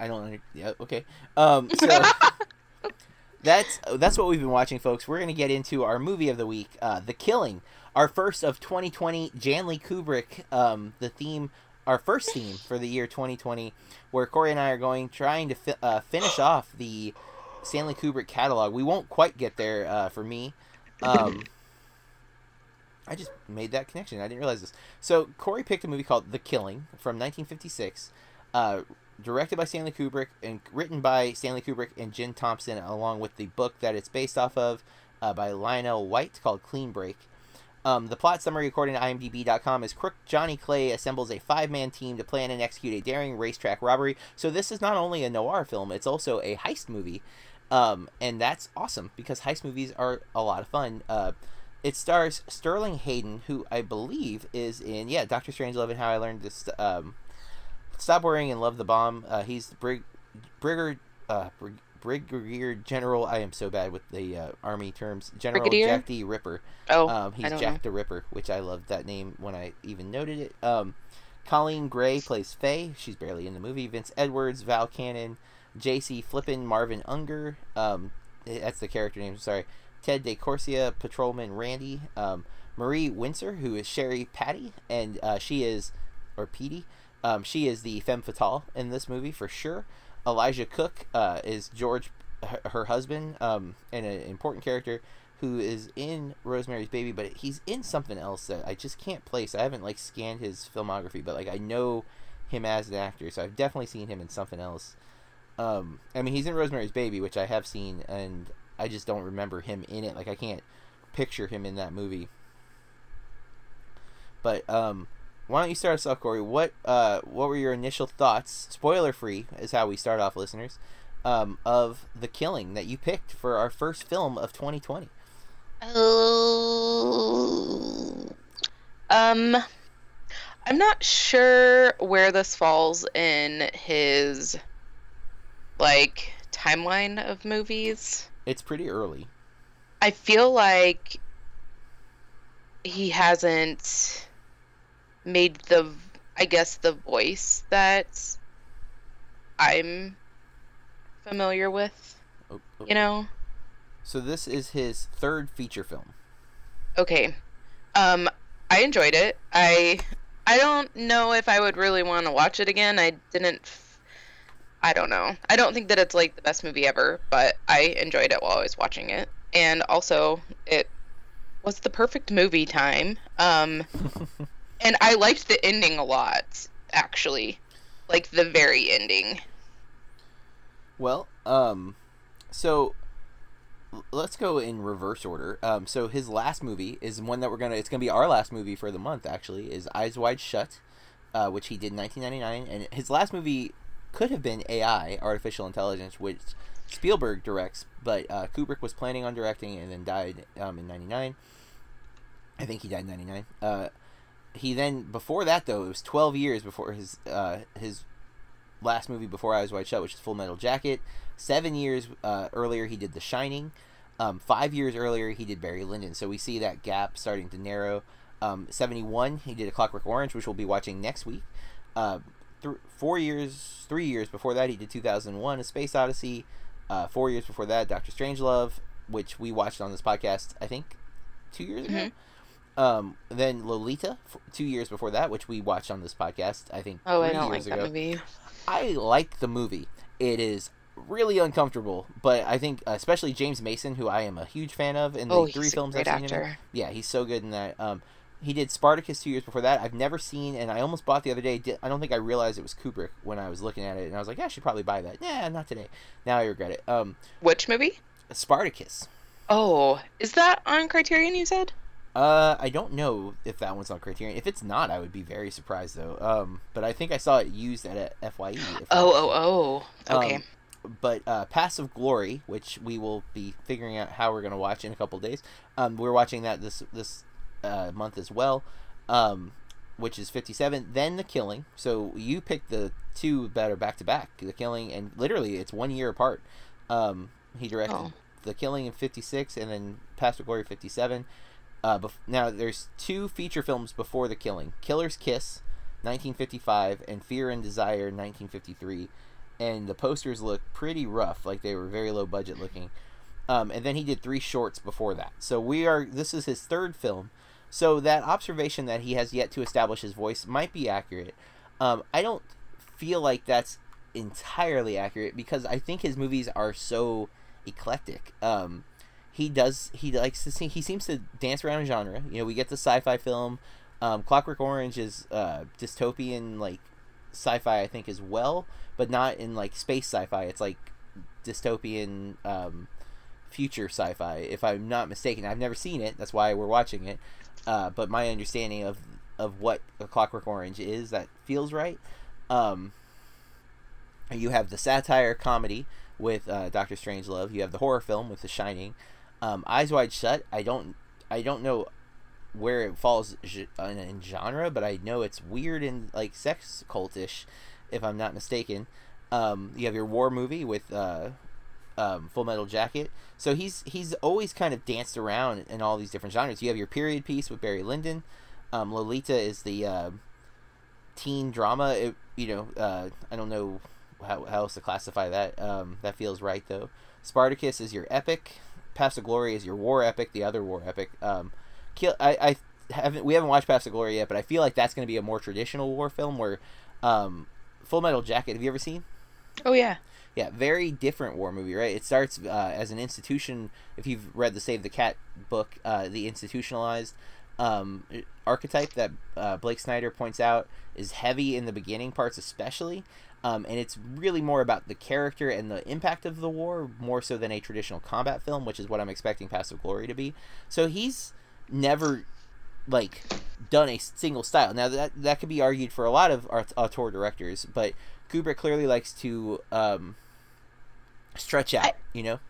I don't. Under- yeah. Okay. Um. So (laughs) that's that's what we've been watching, folks. We're gonna get into our movie of the week, uh, The Killing, our first of 2020. Janley Kubrick. Um. The theme, our first theme for the year 2020, where Corey and I are going trying to fi- uh, finish off the Stanley Kubrick catalog. We won't quite get there uh, for me. Um. (laughs) I just made that connection. I didn't realize this. So Corey picked a movie called The Killing from 1956. Uh, directed by Stanley Kubrick and written by Stanley Kubrick and Jim Thompson, along with the book that it's based off of uh, by Lionel White called Clean Break. Um, the plot summary, according to IMDb.com, is Crook Johnny Clay assembles a five man team to plan and execute a daring racetrack robbery. So, this is not only a noir film, it's also a heist movie. Um, and that's awesome because heist movies are a lot of fun. Uh, it stars Sterling Hayden, who I believe is in, yeah, Doctor Strangelove and How I Learned This. Um, Stop Worrying and Love the Bomb. Uh, he's the brig, brigger, uh, brig, brigadier general. I am so bad with the uh, army terms. General Brigadier? Jack D. Ripper. Oh, Um, he's Jack know. the Ripper, which I loved that name when I even noted it. Um, Coleen Gray plays Faye. She's barely in the movie. Vince Edwards, Val Cannon, Jay C. Flippen, Marvin Unger. Um, that's the character name. Sorry. Ted DeCorsia, Patrolman Randy. Um, Marie Windsor, who is Sherry Patty, and uh, she is, or Petey, um, she is the femme fatale in this movie for sure. Elisha Cook uh, is George, her, her husband, um, and an important character who is in Rosemary's Baby, but he's in something else that I just can't place. I haven't like scanned his filmography, but like I know him as an actor, so I've definitely seen him in something else. Um, I mean, he's in Rosemary's Baby, which I have seen, and I just don't remember him in it. Like I can't picture him in that movie. But um, why don't you start us off, Corey? What uh, what were your initial thoughts? Spoiler free is how we start off, listeners. Um, of the killing that you picked for our first film of 2020. Oh. Um, I'm not sure where this falls in his like timeline of movies. It's pretty early. I feel like he hasn't made the I guess the voice that I'm familiar with, Oh, oh. you know. So this is his third feature film. Okay. Um I enjoyed it. I I don't know if I would really want to watch it again. I didn't I don't know. I don't think that it's like the best movie ever, but I enjoyed it while I was watching it. And also it was the perfect movie time. Um (laughs) and I liked the ending a lot actually. Like the very ending. Well, um, so let's go in reverse order. Um, so his last movie is one that we're gonna. It's gonna be our last movie for the month. Actually, is Eyes Wide Shut, uh, which he did in 1999, and his last movie could have been AI, Artificial Intelligence, which Spielberg directs, but uh, Kubrick was planning on directing and then died um, in '99. I think he died in '99. Uh, he then before that though it was 12 years before his uh, his last movie before Eyes Wide Shut, which is Full Metal Jacket. Seven years uh, earlier, he did The Shining. Um, five years earlier, he did Barry Lyndon. So we see that gap starting to narrow. Um, 71, he did A Clockwork Orange, which we'll be watching next week. Uh, th- four years, three years before that, he did 2001, A Space Odyssey. Uh, four years before that, Doctor Strangelove, which we watched on this podcast, I think, two years ago. Mhm. Um, then Lolita, f- two years before that, which we watched on this podcast, I think. Oh, I don't like years that movie. I like the movie. It is really uncomfortable, but I think especially James Mason, who I am a huge fan of, in the Oh, three films I've seen him Yeah, he's so good in that. Um, he did Spartacus two years before that. I've never seen, and I almost bought the other day. I don't think I realized it was Kubrick when I was looking at it, and I was like, yeah, I should probably buy that. Yeah, not today. Now I regret it. Um, Which movie? Spartacus. Oh, is that on Criterion you said? Uh, I don't know if that one's on Criterion. If it's not, I would be very surprised though. Um, but I think I saw it used at a FYE. Oh, oh, oh. Okay. Um, but uh, Paths of Glory, which we will be figuring out how we're going to watch in a couple days. Um, we're watching that this this uh, month as well, um, which is 57. Then The Killing. So you picked the two that are back to back. The Killing, and literally it's one year apart. Um, he directed Oh. The Killing in 56 and then Paths of Glory 57. Uh, bef- now there's two feature films before The Killing: Killer's Kiss, 1955, and Fear and Desire, 1953 and the posters look pretty rough, like they were very low budget looking. Um, and then he did three shorts before that. So we are. This is his third film. So that observation that he has yet to establish his voice might be accurate. Um, I don't feel like that's entirely accurate because I think his movies are so eclectic. Um, he does. He likes to see. He seems to dance around genre. You know, we get the sci-fi film. Um, Clockwork Orange is uh, dystopian, like sci-fi, I think, as well, but not in like space sci-fi. It's like dystopian um, future sci-fi, if I'm not mistaken. I've never seen it. That's why we're watching it. Uh, but my understanding of of what a Clockwork Orange is, that feels right. Um, you have the satire comedy with uh, Doctor Strangelove. You have the horror film with The Shining. Um, Eyes Wide Shut. I don't. I don't know where it falls in, in genre, but I know it's weird and like sex cultish, if I'm not mistaken. Um, you have your war movie with uh, um, Full Metal Jacket. So he's he's always kind of danced around in all these different genres. You have your period piece with Barry Lyndon. Um, Lolita is the uh, teen drama. It, you know, uh, I don't know how, how else to classify that. Um, that feels right though. Spartacus is your epic. Paths of Glory is your war epic. The other war epic. Um, Kill. I, I haven't. We haven't watched Paths of Glory yet, but I feel like that's going to be a more traditional war film where, um, Full Metal Jacket. Have you ever seen? Oh yeah. Yeah, very different war movie, right? It starts uh, as an institution. If you've read the Save the Cat book, uh, the institutionalized um, archetype that uh, Blake Snyder points out is heavy in the beginning parts, especially. Um, and it's really more about the character and the impact of the war, more so than a traditional combat film, which is what I'm expecting Paths of Glory to be. So he's never like done a single style. Now that that could be argued for a lot of art, auteur directors, but Kubrick clearly likes to um, stretch out. I- you know,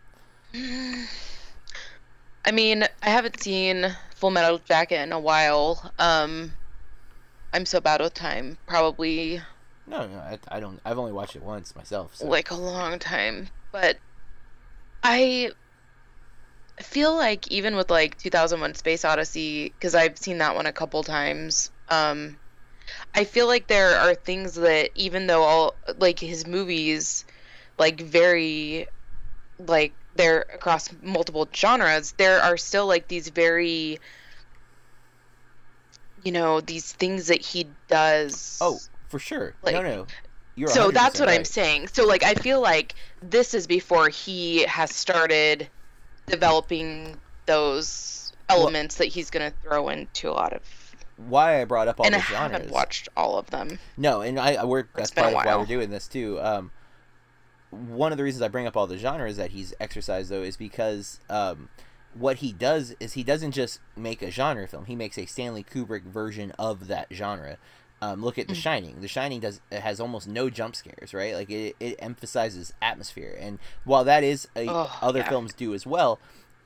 I mean, I haven't seen Full Metal Jacket in a while. Um, I'm so bad with time. Probably no, no, I, I don't. I've only watched it once myself. So. like a long time. But I feel like even with like 2001 Space Odyssey, because I've seen that one a couple times, um, I feel like there are things that even though all like his movies, like very, like they're across multiple genres, there are still like these very, you know, these things that he does. oh, for sure. no, like- no. You're so that's 100% what I'm saying. So like I feel like this is before he has started developing those elements that he's gonna throw into a lot of. Why I brought up all and the I genres. haven't watched all of them. No, and I, I we're that's been a part of why we're doing this too. Um, one of the reasons I bring up all the genres that he's exercised though is because um, what he does is he doesn't just make a genre film; he makes a Stanley Kubrick version of that genre. Um, look at. The Shining. The Shining does it has almost no jump scares, right? Like it, it emphasizes atmosphere, and while that is a, Oh, other yeah. films do as well,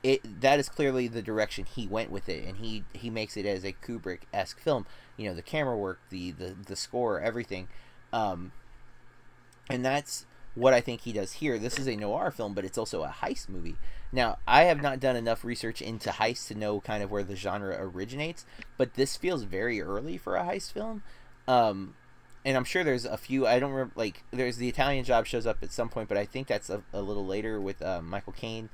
it that is clearly the direction he went with it, and he he makes it as a Kubrick esque film. You know, the camera work, the the the score, everything, um, and that's what I think he does here. This is a noir film, but it's also a heist movie. Now, I have not done enough research into heists to know kind of where the genre originates, but this feels very early for a heist film. Um, and I'm sure there's a few. I don't remember. Like, there's the Italian Job shows up at some point, but I think that's a, a little later with uh, Michael Caine.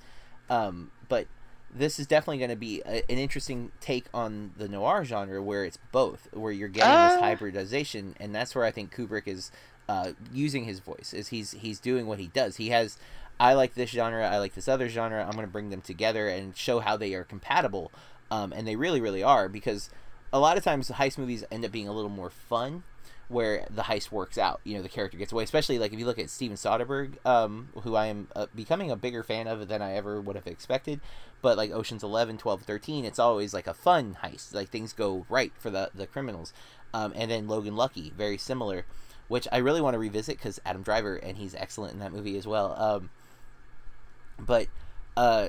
Um, but this is definitely going to be a, an interesting take on the noir genre, where it's both, where you're getting this Uh. hybridization, and that's where I think Kubrick is uh, using his voice. Is he's he's doing what he does. He has. I like this genre. I like this other genre. I'm going to bring them together and show how they are compatible, um, and they really, really are because a lot of times heist movies end up being a little more fun where the heist works out you know the character gets away especially like if you look at steven soderbergh um, who i am uh, becoming a bigger fan of than i ever would have expected but like oceans 11 12 13 it's always like a fun heist like things go right for the the criminals um, and then logan lucky very similar which i really want to revisit because adam driver and he's excellent in that movie as well um, but uh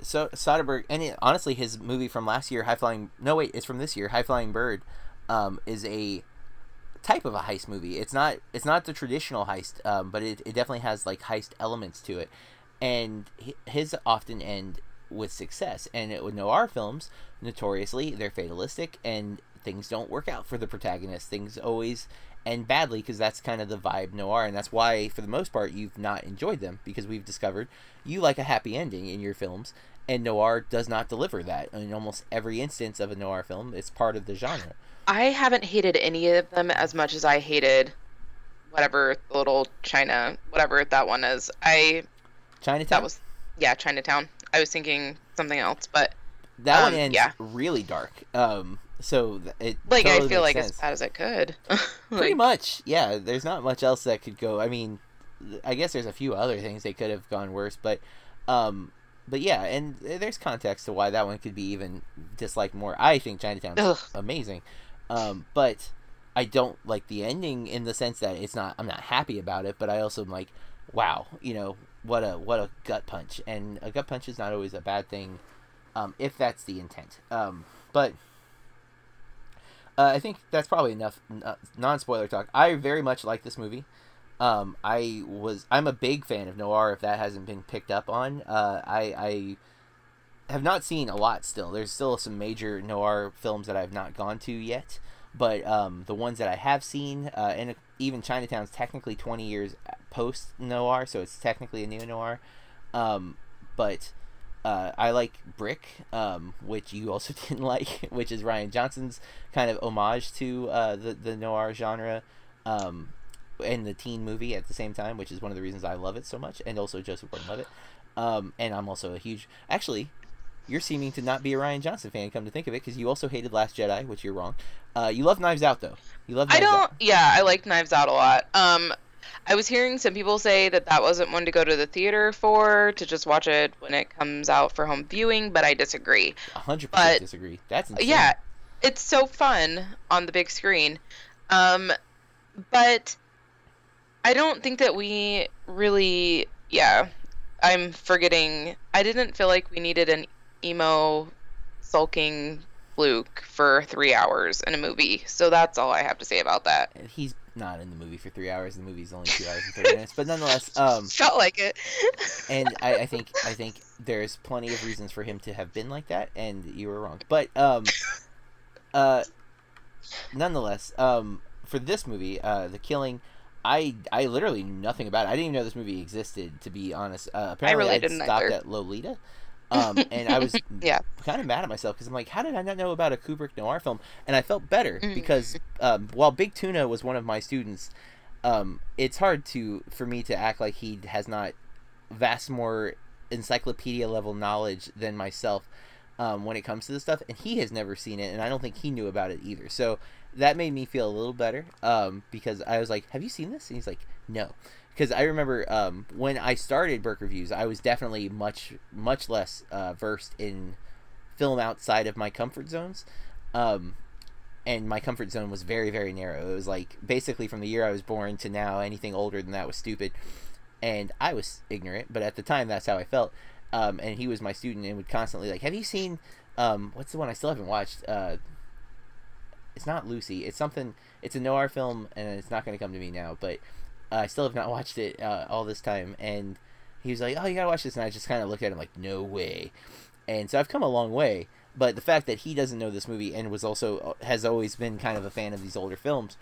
so Soderbergh, and it, honestly, his movie from last year, High Flying. No, wait, it's from this year. High Flying Bird, um, is a type of a heist movie. It's not. It's not the traditional heist, um, but it, it definitely has like heist elements to it, and his often end with success. And it, with noir films, notoriously, they're fatalistic, and things don't work out for the protagonist. Things always end badly because that's kind of the vibe noir, and that's why, for the most part, you've not enjoyed them because we've discovered you like a happy ending in your films, and noir does not deliver that in almost every instance of a noir film. It's part of the genre. I haven't hated any of them as much as I hated whatever the little China, whatever that one is. I Chinatown. that was yeah Chinatown. I was thinking something else, but that one um, ends yeah. really dark. Um, so it like totally I feel like sense. as bad as it could. (laughs) Pretty much, yeah. There's not much else that could go. I mean, I guess there's a few other things they could have gone worse, but, um, but yeah, and there's context to why that one could be even disliked more. I think Chinatown's Ugh. amazing, um, but I don't like the ending in the sense that it's not. I'm not happy about it, but I also am like, wow, you know, what a what a gut punch, and a gut punch is not always a bad thing, um, if that's the intent. Um, but uh, I think that's probably enough uh, non spoiler talk. I very much like this movie. Um, I was I'm a big fan of noir. If that hasn't been picked up on, uh, I I have not seen a lot. Still, there's still some major noir films that I've not gone to yet. But um, the ones that I have seen, uh, and even Chinatown's technically 20 years post noir, so it's technically a neo noir. Um, but uh, I like Brick, um, which you also (laughs) didn't like, which is Rian Johnson's kind of homage to uh, the the noir genre, um, and the teen movie at the same time, which is one of the reasons I love it so much, and also Joseph Gordon-Levitt. Um, and I'm also a huge, actually, you're seeming to not be a Rian Johnson fan. Come to think of it, because you also hated Last Jedi, which you're wrong. Uh, you love Knives Out though. You love. Knives I don't. Out. Yeah, I like Knives Out a lot. Um, I was hearing some people say that that wasn't one to go to the theater for, to just watch it when it comes out for home viewing, but I disagree. A hundred But- disagree. That's insane. Yeah, it's so fun on the big screen. Um, but I don't think that we really, yeah, I'm forgetting. I didn't feel like we needed an emo sulking Luke for three hours in a movie. So that's all I have to say about that. He's not in the movie for three hours. The movie's only two hours and thirty minutes, but nonetheless, (laughs) um, Felt like it. (laughs) and I, I think I think there's plenty of reasons for him to have been like that, and you were wrong. But um, (laughs) uh, nonetheless, um, for this movie, uh, the killing, I I literally knew nothing about it. I didn't even know this movie existed. To be honest, uh, apparently really I'd didn't stopped either. at Lolita. Um, and I was (laughs) Yeah. kind of mad at myself because I'm like, how did I not know about a Kubrick noir film? And I felt better Mm. because um, while Big Tuna was one of my students, um, it's hard to for me to act like he has not vast more encyclopedia level knowledge than myself um, when it comes to this stuff, and he has never seen it, and I don't think he knew about it either. So that made me feel a little better um, because I was like, "Have you seen this?" And he's like, "No." Because I remember um, when I started Burke Reviews, I was definitely much much less uh, versed in film outside of my comfort zones. Um, and my comfort zone was very very narrow. It was like basically from the year I was born to now, anything older than that was stupid. And I was ignorant, but at the time that's how I felt. Um, and he was my student and would constantly like, "Have you seen um, what's the one I still haven't watched? Uh, it's not Lucy. It's something. It's a noir film, and it's not going to come to me now. But uh, I still have not watched it uh, all this time. And he was like, "Oh, you gotta watch this," and I just kind of looked at him like, "No way." And so I've come a long way. But the fact that he doesn't know this movie and was also has always been kind of a fan of these older films,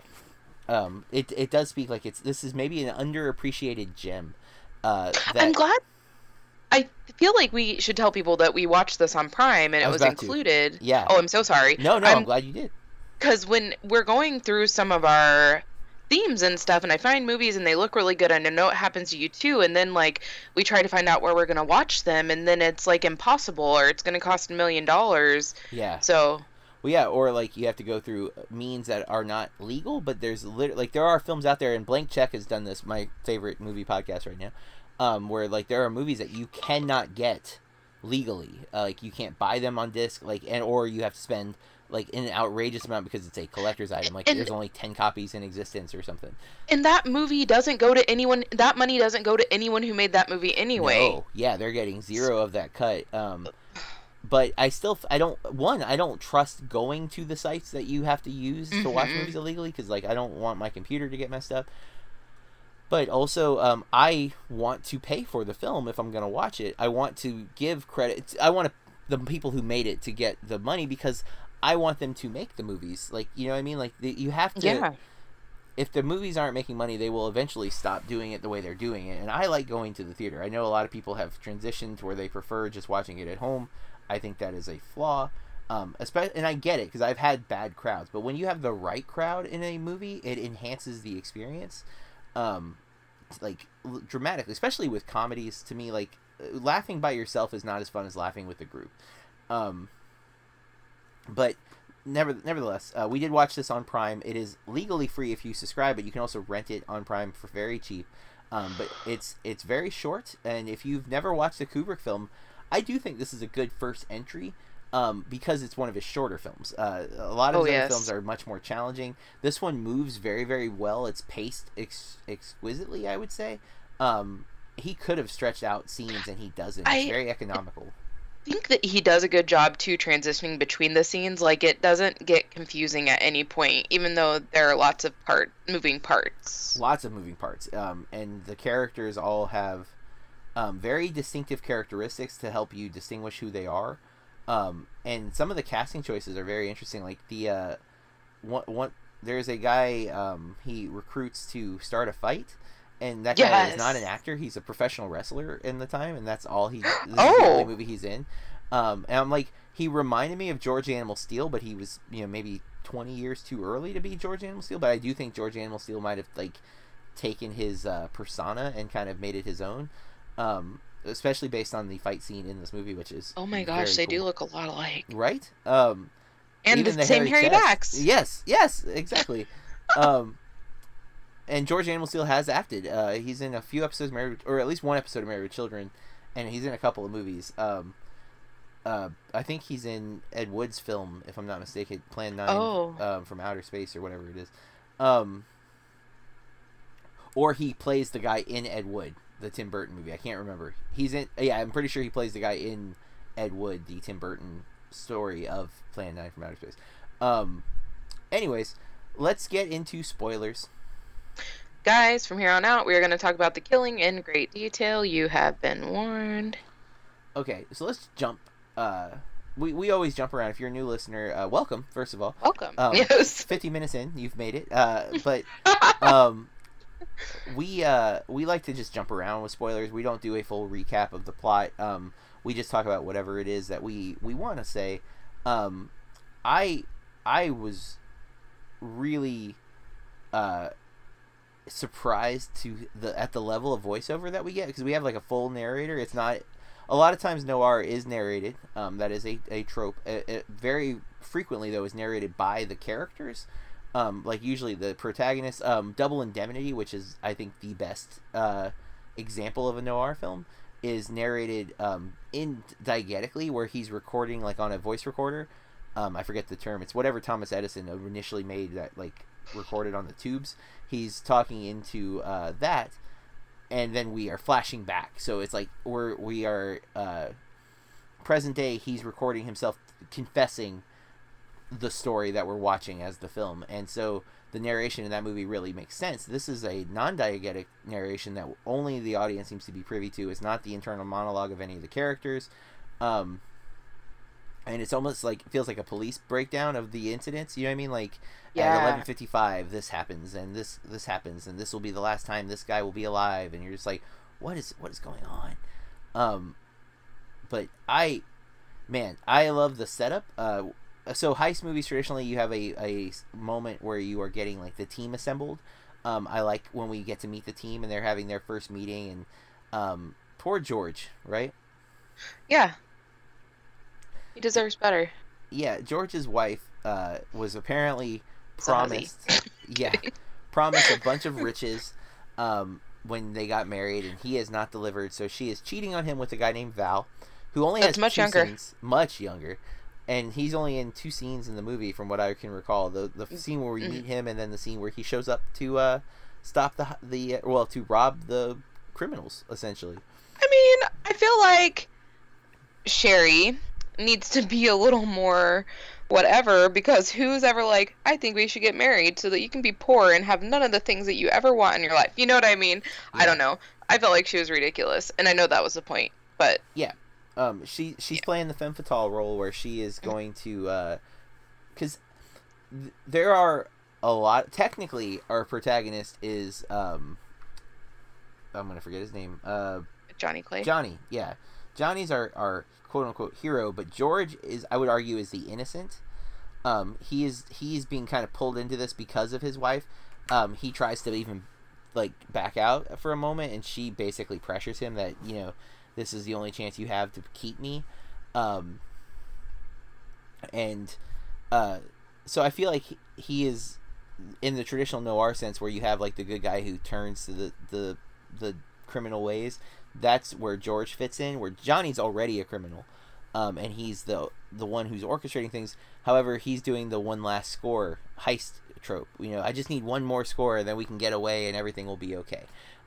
um, it it does speak like it's this is maybe an underappreciated gem. Uh, that, I'm glad. I feel like we should tell people that we watched this on Prime and it was was, about to. included. Yeah. Oh, I'm so sorry. No, no, I'm, I'm glad you did. because when we're going through some of our themes and stuff and i find movies and they look really good and i know it happens to you too and then like we try to find out where we're going to watch them and then it's like impossible or it's going to cost a million dollars Yeah. so Well, yeah, or like you have to go through means that are not legal, but there's lit- like there are films out there, and Blank Check has done this. My favorite movie podcast right now, um, where like there are movies that you cannot get legally, uh, like you can't buy them on disc, like and or you have to spend like an outrageous amount because it's a collector's item. Like And- there's only ten copies in existence or something. and that movie doesn't go to anyone that money doesn't go to anyone who made that movie anyway No, yeah, they're getting zero of that cut. Um, but I still, I don't. One, I don't trust going to the sites that you have to use to watch Mhm. movies illegally because, like, I don't want my computer to get messed up. But also, um, I want to pay for the film if I'm gonna watch it. I want to give credit. I want to, the people who made it to get the money because I want them to make the movies. Like, you know what I mean? Like, the, you have to yeah if the movies aren't making money, they will eventually stop doing it the way they're doing it. And I like going to the theater. I know a lot of people have transitioned to where they prefer just watching it at home. I think that is a flaw. Um, especially, and I get it because I've had bad crowds. But when you have the right crowd in a movie, it enhances the experience, um, like l- dramatically. Especially with comedies, to me, like uh, laughing by yourself is not as fun as laughing with a group. Um, but never, nevertheless, uh, we did watch this on Prime. It is legally free if you subscribe, but you can also rent it on Prime for very cheap. Um, but it's it's very short, and if you've never watched a Kubrick film, I do think this is a good first entry. Um, because it's one of his shorter films. Uh, a lot of Oh, his other yes. films are much more challenging. This one moves very, very well. It's paced ex- exquisitely, I would say. Um, he could have stretched out scenes, and he doesn't. It's I- very economical. Think that he does a good job too transitioning between the scenes. Like it doesn't get confusing at any point even though there are lots of part moving parts. Lots of moving parts. Um, and the characters all have um, very distinctive characteristics to help you distinguish who they are. Um, and some of the casting choices are very interesting. Like the uh, one, one there's a guy um, he recruits to start a fight and that guy is not an actor he's a professional wrestler in the time and that's all he this is the (gasps) Oh. only movie he's in. Um, and i'm like he reminded me of george animal steele but he was you know maybe 20 years too early to be george animal steele but i do think george animal steele might have like taken his uh, persona and kind of made it his own. Um, especially based on the fight scene in this movie which is oh my gosh they do look a lot alike. Right? Um, and even the, same chest. backs. Yes, yes, exactly. (laughs) um, and George Animal Steele has acted. Uh, he's in a few episodes, of married, or at least one episode of Married with Children, and he's in a couple of movies. Um, uh, I think he's in Ed Wood's film, if I'm not mistaken, Plan Nine, Oh. um, from Outer Space or whatever it is. Um, or he plays the guy in Ed Wood, the Tim Burton movie. I can't remember. He's in. Yeah, I'm pretty sure he plays the guy in Ed Wood, the Tim Burton story of Plan Nine from Outer Space. Um, anyways, let's get into spoilers. Guys, from here on out, we are going to talk about the killing in great detail. You have been warned. Okay, so let's jump. Uh, we we always jump around. If you're a new listener, uh, welcome first of all. Welcome. Um, yes. (laughs) 50 minutes in, you've made it. Uh, (laughs) but um, we uh, we like to just jump around with spoilers. We don't do a full recap of the plot. Um, we just talk about whatever it is that we we want to say. Um, I I was really uh surprised to the at the level of voiceover that we get because we have like a full narrator. It's not a lot of times noir is narrated. Um, that is a, a trope. It, it very frequently though is narrated by the characters. Um, like usually the protagonist. Um, Double Indemnity, which is I think the best uh, example of a noir film, is narrated um, in diegetically where he's recording like on a voice recorder. Um, I forget the term. It's whatever Thomas Edison initially made that like recorded on the tubes. He's talking into uh, that, and then we are flashing back. So it's like we're we are uh, present day. He's recording himself confessing the story that we're watching as the film, and so the narration in that movie really makes sense. This is a non-diegetic narration that only the audience seems to be privy to. It's not the internal monologue of any of the characters. Um, and it's almost like it feels like a police breakdown of the incidents. You know what I mean? Like Yeah. at eleven fifty five, this happens, and this this happens, and this will be the last time this guy will be alive, and you're just like, what is what is going on? Um, but I, man, I love the setup. Uh, so heist movies traditionally you have a a moment where you are getting like the team assembled. Um, I like when we get to meet the team and they're having their first meeting, and um, poor George, right? Yeah. He deserves better. yeah, George's wife uh, was apparently promised, yeah, promised a bunch of riches um, when they got married, and he has not delivered. So she is cheating on him with a guy named Val, who only That's has much two younger. scenes, much younger, and he's only in two scenes in the movie, from what I can recall. The the scene where we Mhm. meet him, and then the scene where he shows up to uh, stop the the well to rob the criminals, essentially. I mean, I feel like Sherry needs to be a little more whatever because who's ever like, I think we should get married so that you can be poor and have none of the things that you ever want in your life. You know what I mean? I don't know. I felt like she was ridiculous, and I know that was the point, but Yeah. um she she's playing the femme fatale role where she is going to because th- there are a lot technically our protagonist is um i'm gonna forget his name uh Johnny Clay. johnny yeah johnny's our our quote unquote hero but george is i would argue is the innocent. Um he is he's being kind of pulled into this because of his wife. Um he tries to even like back out for a moment and she basically pressures him that you know this is the only chance you have to keep me. Um and uh so i feel like he, is in the traditional noir sense where you have like the good guy who turns to the the the criminal ways that's where george fits in where johnny's already a criminal um and he's the the one who's orchestrating things. However he's doing the one last score heist trope. You know i just need one more score and then we can get away and everything will be okay.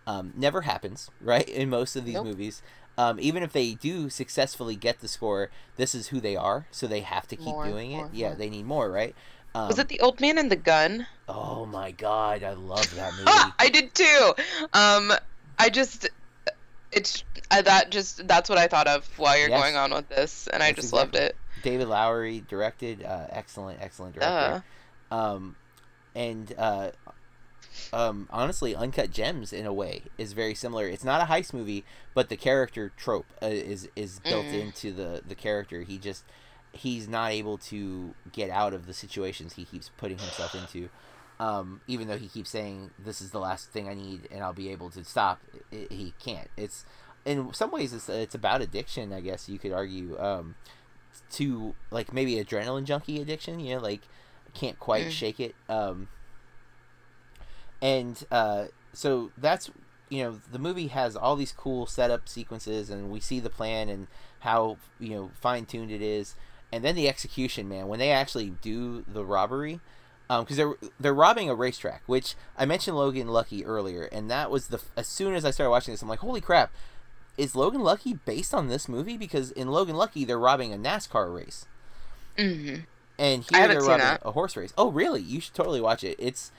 Um, never happens (laughs) right in most of these Nope. movies. Um, even if they do successfully get the score this is who they are so they have to keep More, doing it. more, yeah they need more right? Um, was it the old man and the gun? oh my god i love that (laughs) movie. I did too. Um, I just, it's uh, that just that's what I thought of while you're Yes. going on with this, and I That's just loved it. david lowery directed uh, excellent excellent director um, and uh, um, honestly, Uncut Gems in a way is very similar. It's not a heist movie, but the character trope uh, is is built Mm. into the the character. He just he's not able to get out of the situations he keeps putting himself into. Um, even though he keeps saying this is the last thing I need and I'll be able to stop, i he can't. It's in some ways it's it's about addiction. I guess you could argue um, to like maybe adrenaline junkie addiction. You know, like can't quite Mm. shake it. Um, and uh, so that's you know the movie has all these cool setup sequences, and we see the plan and how you know fine tuned it is, and then the execution, man, when they actually do the robbery. Because they're they're robbing a racetrack, which I mentioned Logan Lucky earlier, and that was the as soon as I started watching this, I'm like, holy crap, is Logan Lucky based on this movie? Because in Logan Lucky, they're robbing a NASCAR race, hmm and here they're robbing that. a horse race. Oh, really? You should totally watch it. It's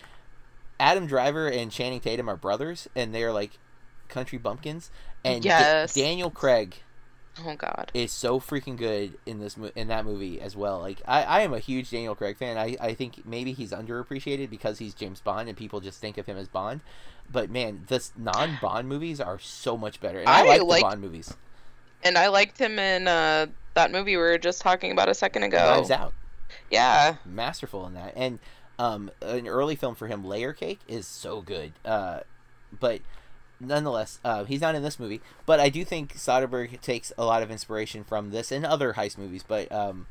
Adam Driver and Channing Tatum are brothers, and they're like country bumpkins. And Yes. Daniel Craig Oh God. is so freaking good in this mo- in that movie as well. Like I, I am a huge Daniel Craig fan. I, I think maybe he's underappreciated because he's James Bond and people just think of him as Bond. But man, this non Bond movies are so much better. And I, I like, like- the Bond movies. And I liked him in uh, that movie we were just talking about a second ago. Knives Out. Yeah. masterful in that. And um, an early film for him, Layer Cake, is so good. Uh, but nonetheless, uh, he's not in this movie. But I do think Soderbergh takes a lot of inspiration from this and other heist movies. But um,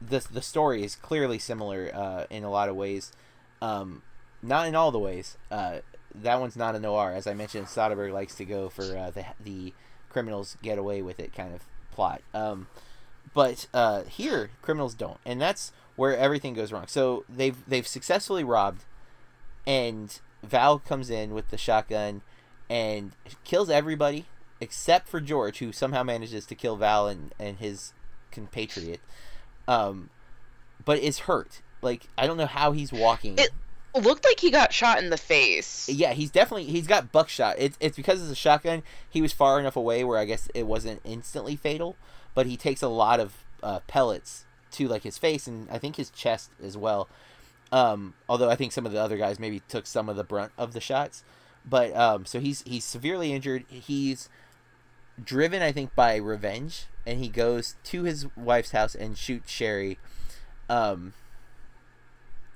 the the story is clearly similar uh, in a lot of ways. Um, not in all the ways. Uh, that one's not a noir, as I mentioned. Soderbergh likes to go for uh, the the criminals get away with it kind of plot. Um, but uh, here criminals don't, and that's where everything goes wrong. So they've they've successfully robbed, and Val comes in with the shotgun and kills everybody except for George, who somehow manages to kill Val and and his compatriot, um, but is hurt. Like I don't know how he's walking. It- Looked like he got shot in the face. Yeah, he's definitely he's got buckshot. It's it's because it's a shotgun. He was far enough away where I guess it wasn't instantly fatal, but he takes a lot of uh, pellets to like his face and I think his chest as well. Um, although I think some of the other guys maybe took some of the brunt of the shots, but um, so he's he's severely injured. He's driven, I think, by revenge, and he goes to his wife's house and shoots Sherry. Um,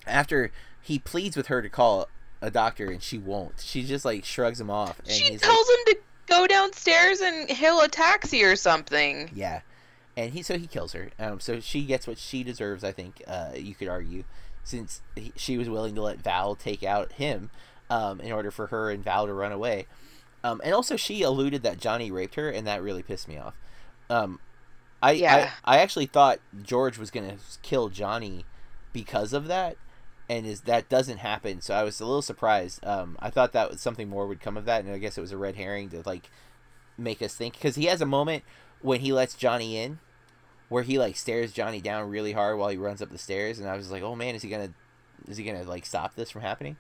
after he pleads with her to call a doctor and she won't. She just like shrugs him off and She tells like, him to go downstairs and hail a taxi or something. yeah. And he so he kills her. Um, so she gets what she deserves. I think uh, you could argue, since he, she was willing to let Val take out him, um, in order for her and Val to run away. Um, and also she alluded that Johnny raped her, and that really pissed me off. Um, I, Yeah. I I actually thought George was gonna kill Johnny because of that, and is that doesn't happen. So I was a little surprised. Um, I thought that was something more would come of that, and I guess it was a red herring to like make us think because he has a moment when he lets Johnny in, where he like stares Johnny down really hard while he runs up the stairs, and I was like, oh man, is he gonna is he gonna like stop this from happening?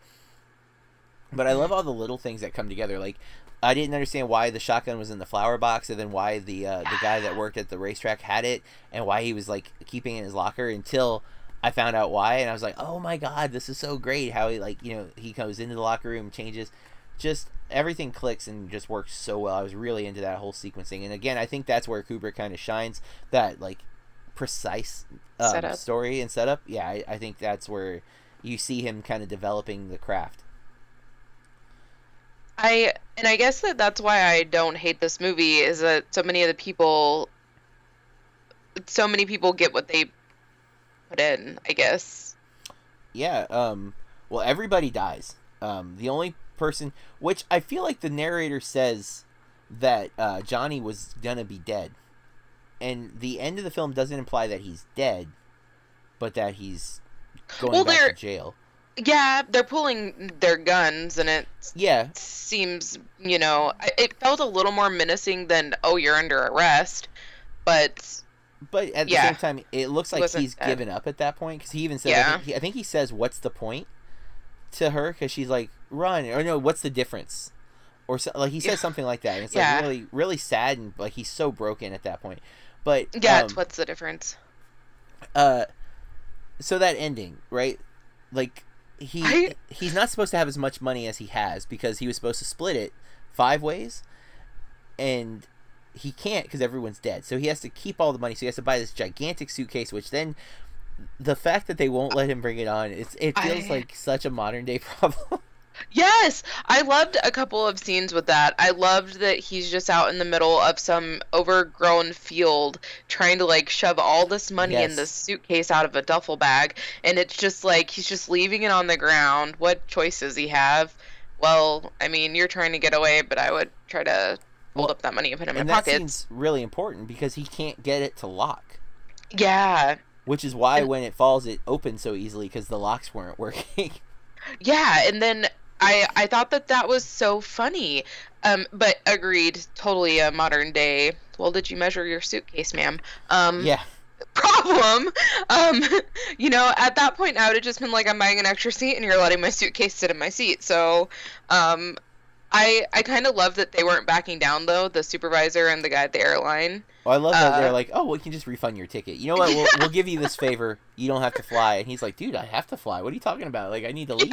But I love all the little things that come together. Like I didn't understand why the shotgun was in the flower box, and then why the uh, the guy that worked at the racetrack had it, and why he was like keeping it in his locker until I found out why, and I was like, oh my god, this is so great! How he like you know he comes into the locker room, changes, just everything clicks and just works so well. I was really into that whole sequencing, and again, I think that's where Kubrick kind of shines. That like precise um, Setup. story and setup. Yeah, I, I think that's where you see him kind of developing the craft. I and I guess that that's why I don't hate this movie is that so many of the people so many people get what they put in, I guess. Yeah. Um. Well, everybody dies. Um. The only person, which I feel like the narrator says that uh, Johnny was gonna be dead, and the end of the film doesn't imply that he's dead, but that he's going Well, back to jail. Yeah, they're pulling their guns and it Yeah. seems, you know, it felt a little more menacing than oh, you're under arrest, but But at the Yeah. same time, it looks like wasn't he's dead. given up at that point because he even says, I, Yeah. think he, I think he says, "What's the point?" to her because she's like, "Run," or no, "What's the difference?" Or so, like he says Yeah. something like that. And it's Yeah. like really, really sad and like he's so broken at that point. But yeah, um, it's what's the difference? uh, so that ending, right? Like he I- he's not supposed to have as much money as he has because he was supposed to split it five ways, and he can't because everyone's dead. So he has to keep all the money. So he has to buy this gigantic suitcase, which then the fact that they won't let him bring it on, it's it feels I- like such a modern day (laughs) problem. Yes, I loved a couple of scenes with that. I loved that he's just out in the middle of some overgrown field trying to like shove all this money Yes. in this suitcase out of a duffel bag and it's just like he's just leaving it on the ground. What choice does he have? Well, I mean, you're trying to get away, but I would try to hold Well, up that money and put it in my and that pockets. scene's really important because he can't get it to lock. Yeah. Which is why And- when it falls, it opens so easily because the locks weren't working. (laughs) Yeah, and then I I thought that that was so funny. Um, but agreed, totally a modern day. Well, did you measure your suitcase, ma'am? Um, yeah, problem. Um, (laughs) you know, at that point, I would have just been like, I'm buying an extra seat, and you're letting my suitcase sit in my seat. So, um, I I kind of love that they weren't backing down though. The supervisor and the guy at the airline. Oh, I love that they're Uh, like, "Oh, we can just refund your ticket." You know what? We'll, we'll give you this (laughs) favor. You don't have to fly. And he's like, "Dude, I have to fly. What are you talking about? Like, I need to leave."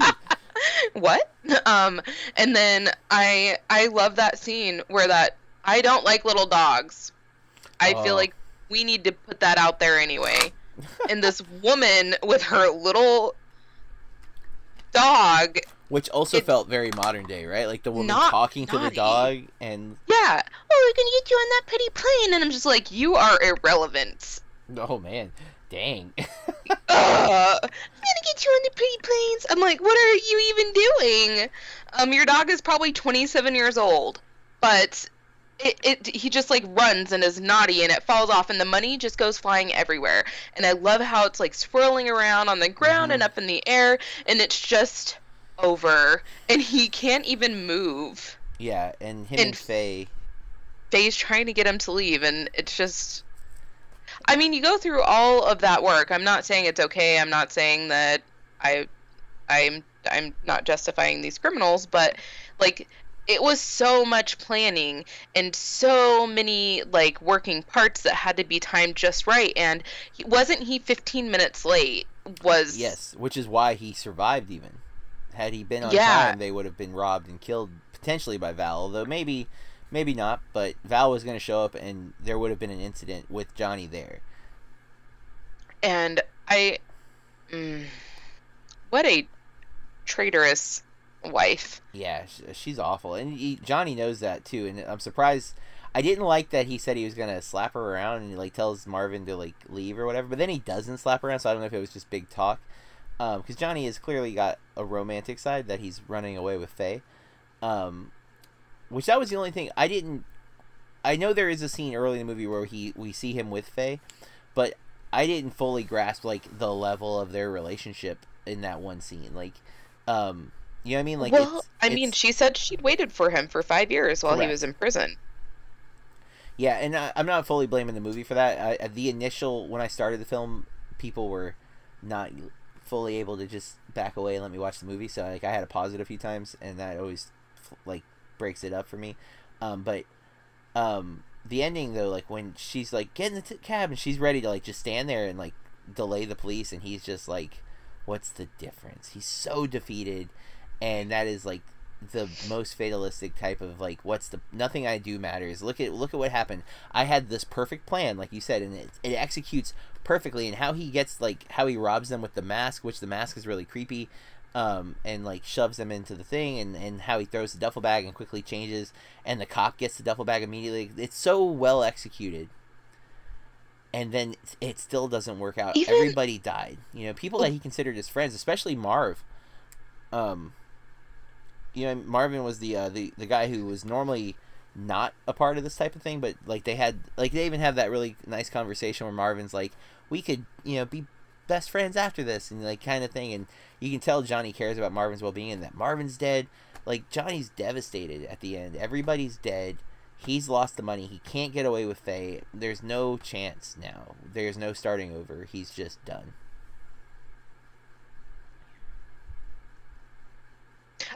(laughs) what? Um, and then I I love that scene where that I don't like little dogs. I Oh. feel like we need to put that out there anyway. and this (laughs) woman with her little dog, Which also It- felt very modern day, right? Like the woman Not talking to the dog and yeah. Oh, we're gonna get you on that pretty plane, and I'm just like, you are irrelevant. oh man, dang. (laughs) uh, I'm gonna get you on the pretty planes. I'm like, what are you even doing? Um, your dog is probably 27 years old, but it, it he just like runs and is naughty and it falls off and the money just goes flying everywhere. And I love how it's like swirling around on the ground and up in the air and it's just over and he can't even move. yeah, and him And- and Faye. Faye's trying to get him to leave, and it's just. I mean, you go through all of that work. I'm not saying it's okay. I'm not saying that I, I'm, I'm not justifying these criminals, but like, it was so much planning and so many like working parts that had to be timed just right. And he, wasn't he 15 minutes late? Was Yes, which is why he survived. Even had he been on Yeah. time, they would have been robbed and killed potentially by Val. Although maybe, maybe not. But Val was going to show up, and there would have been an incident with Johnny there. and I, mm, what a traitorous wife. Yeah, she's awful, and he, Johnny knows that too. And I'm surprised. I didn't like that he said he was gonna slap her around and he, like tells Marvin to like leave or whatever. But then he doesn't slap her around, so I don't know if it was just big talk. Because Johnny has clearly got a romantic side that he's running away with Faye. Um, which that was the only thing I didn't. I know there is a scene early in the movie where he we see him with Faye, but I didn't fully grasp like the level of their relationship in that one scene. Like, um, you know what I mean? Like, well, it's- I mean, she said she'd waited for him for five years while he was in prison. Yeah, and I, I'm not fully blaming the movie for that. I, the initial when I started the film, people were not fully able to just back away and let me watch the movie. So like I had to pause it a few times, and that always like breaks it up for me. Um, but um, the ending though, like when she's like get in the t- cab and she's ready to like just stand there and like delay the police, and he's just like, "What's the difference?" He's so defeated, and that is like the most fatalistic type of like what's the nothing I do matters. Look at look at what happened. I had this perfect plan, like you said, and it, it executes perfectly. And how he gets like how he robs them with the mask, which the mask is really creepy, um, and like shoves them into the thing, and and how he throws the duffel bag and quickly changes, and the cop gets the duffel bag immediately. It's so well executed. And then it still doesn't work out. Even- Everybody died. You know, people that he considered his friends, especially Marv. Um, you know Marvin was the uh, the the guy who was normally not a part of this type of thing, but like they had like they even have that really nice conversation where Marvin's like, we could you know be best friends after this and like kind of thing, and you can tell Johnny cares about Marvin's well being and that Marvin's dead. Like Johnny's devastated at the end. Everybody's dead. He's lost the money. He can't get away with Faye. There's no chance now. There's no starting over. He's just done.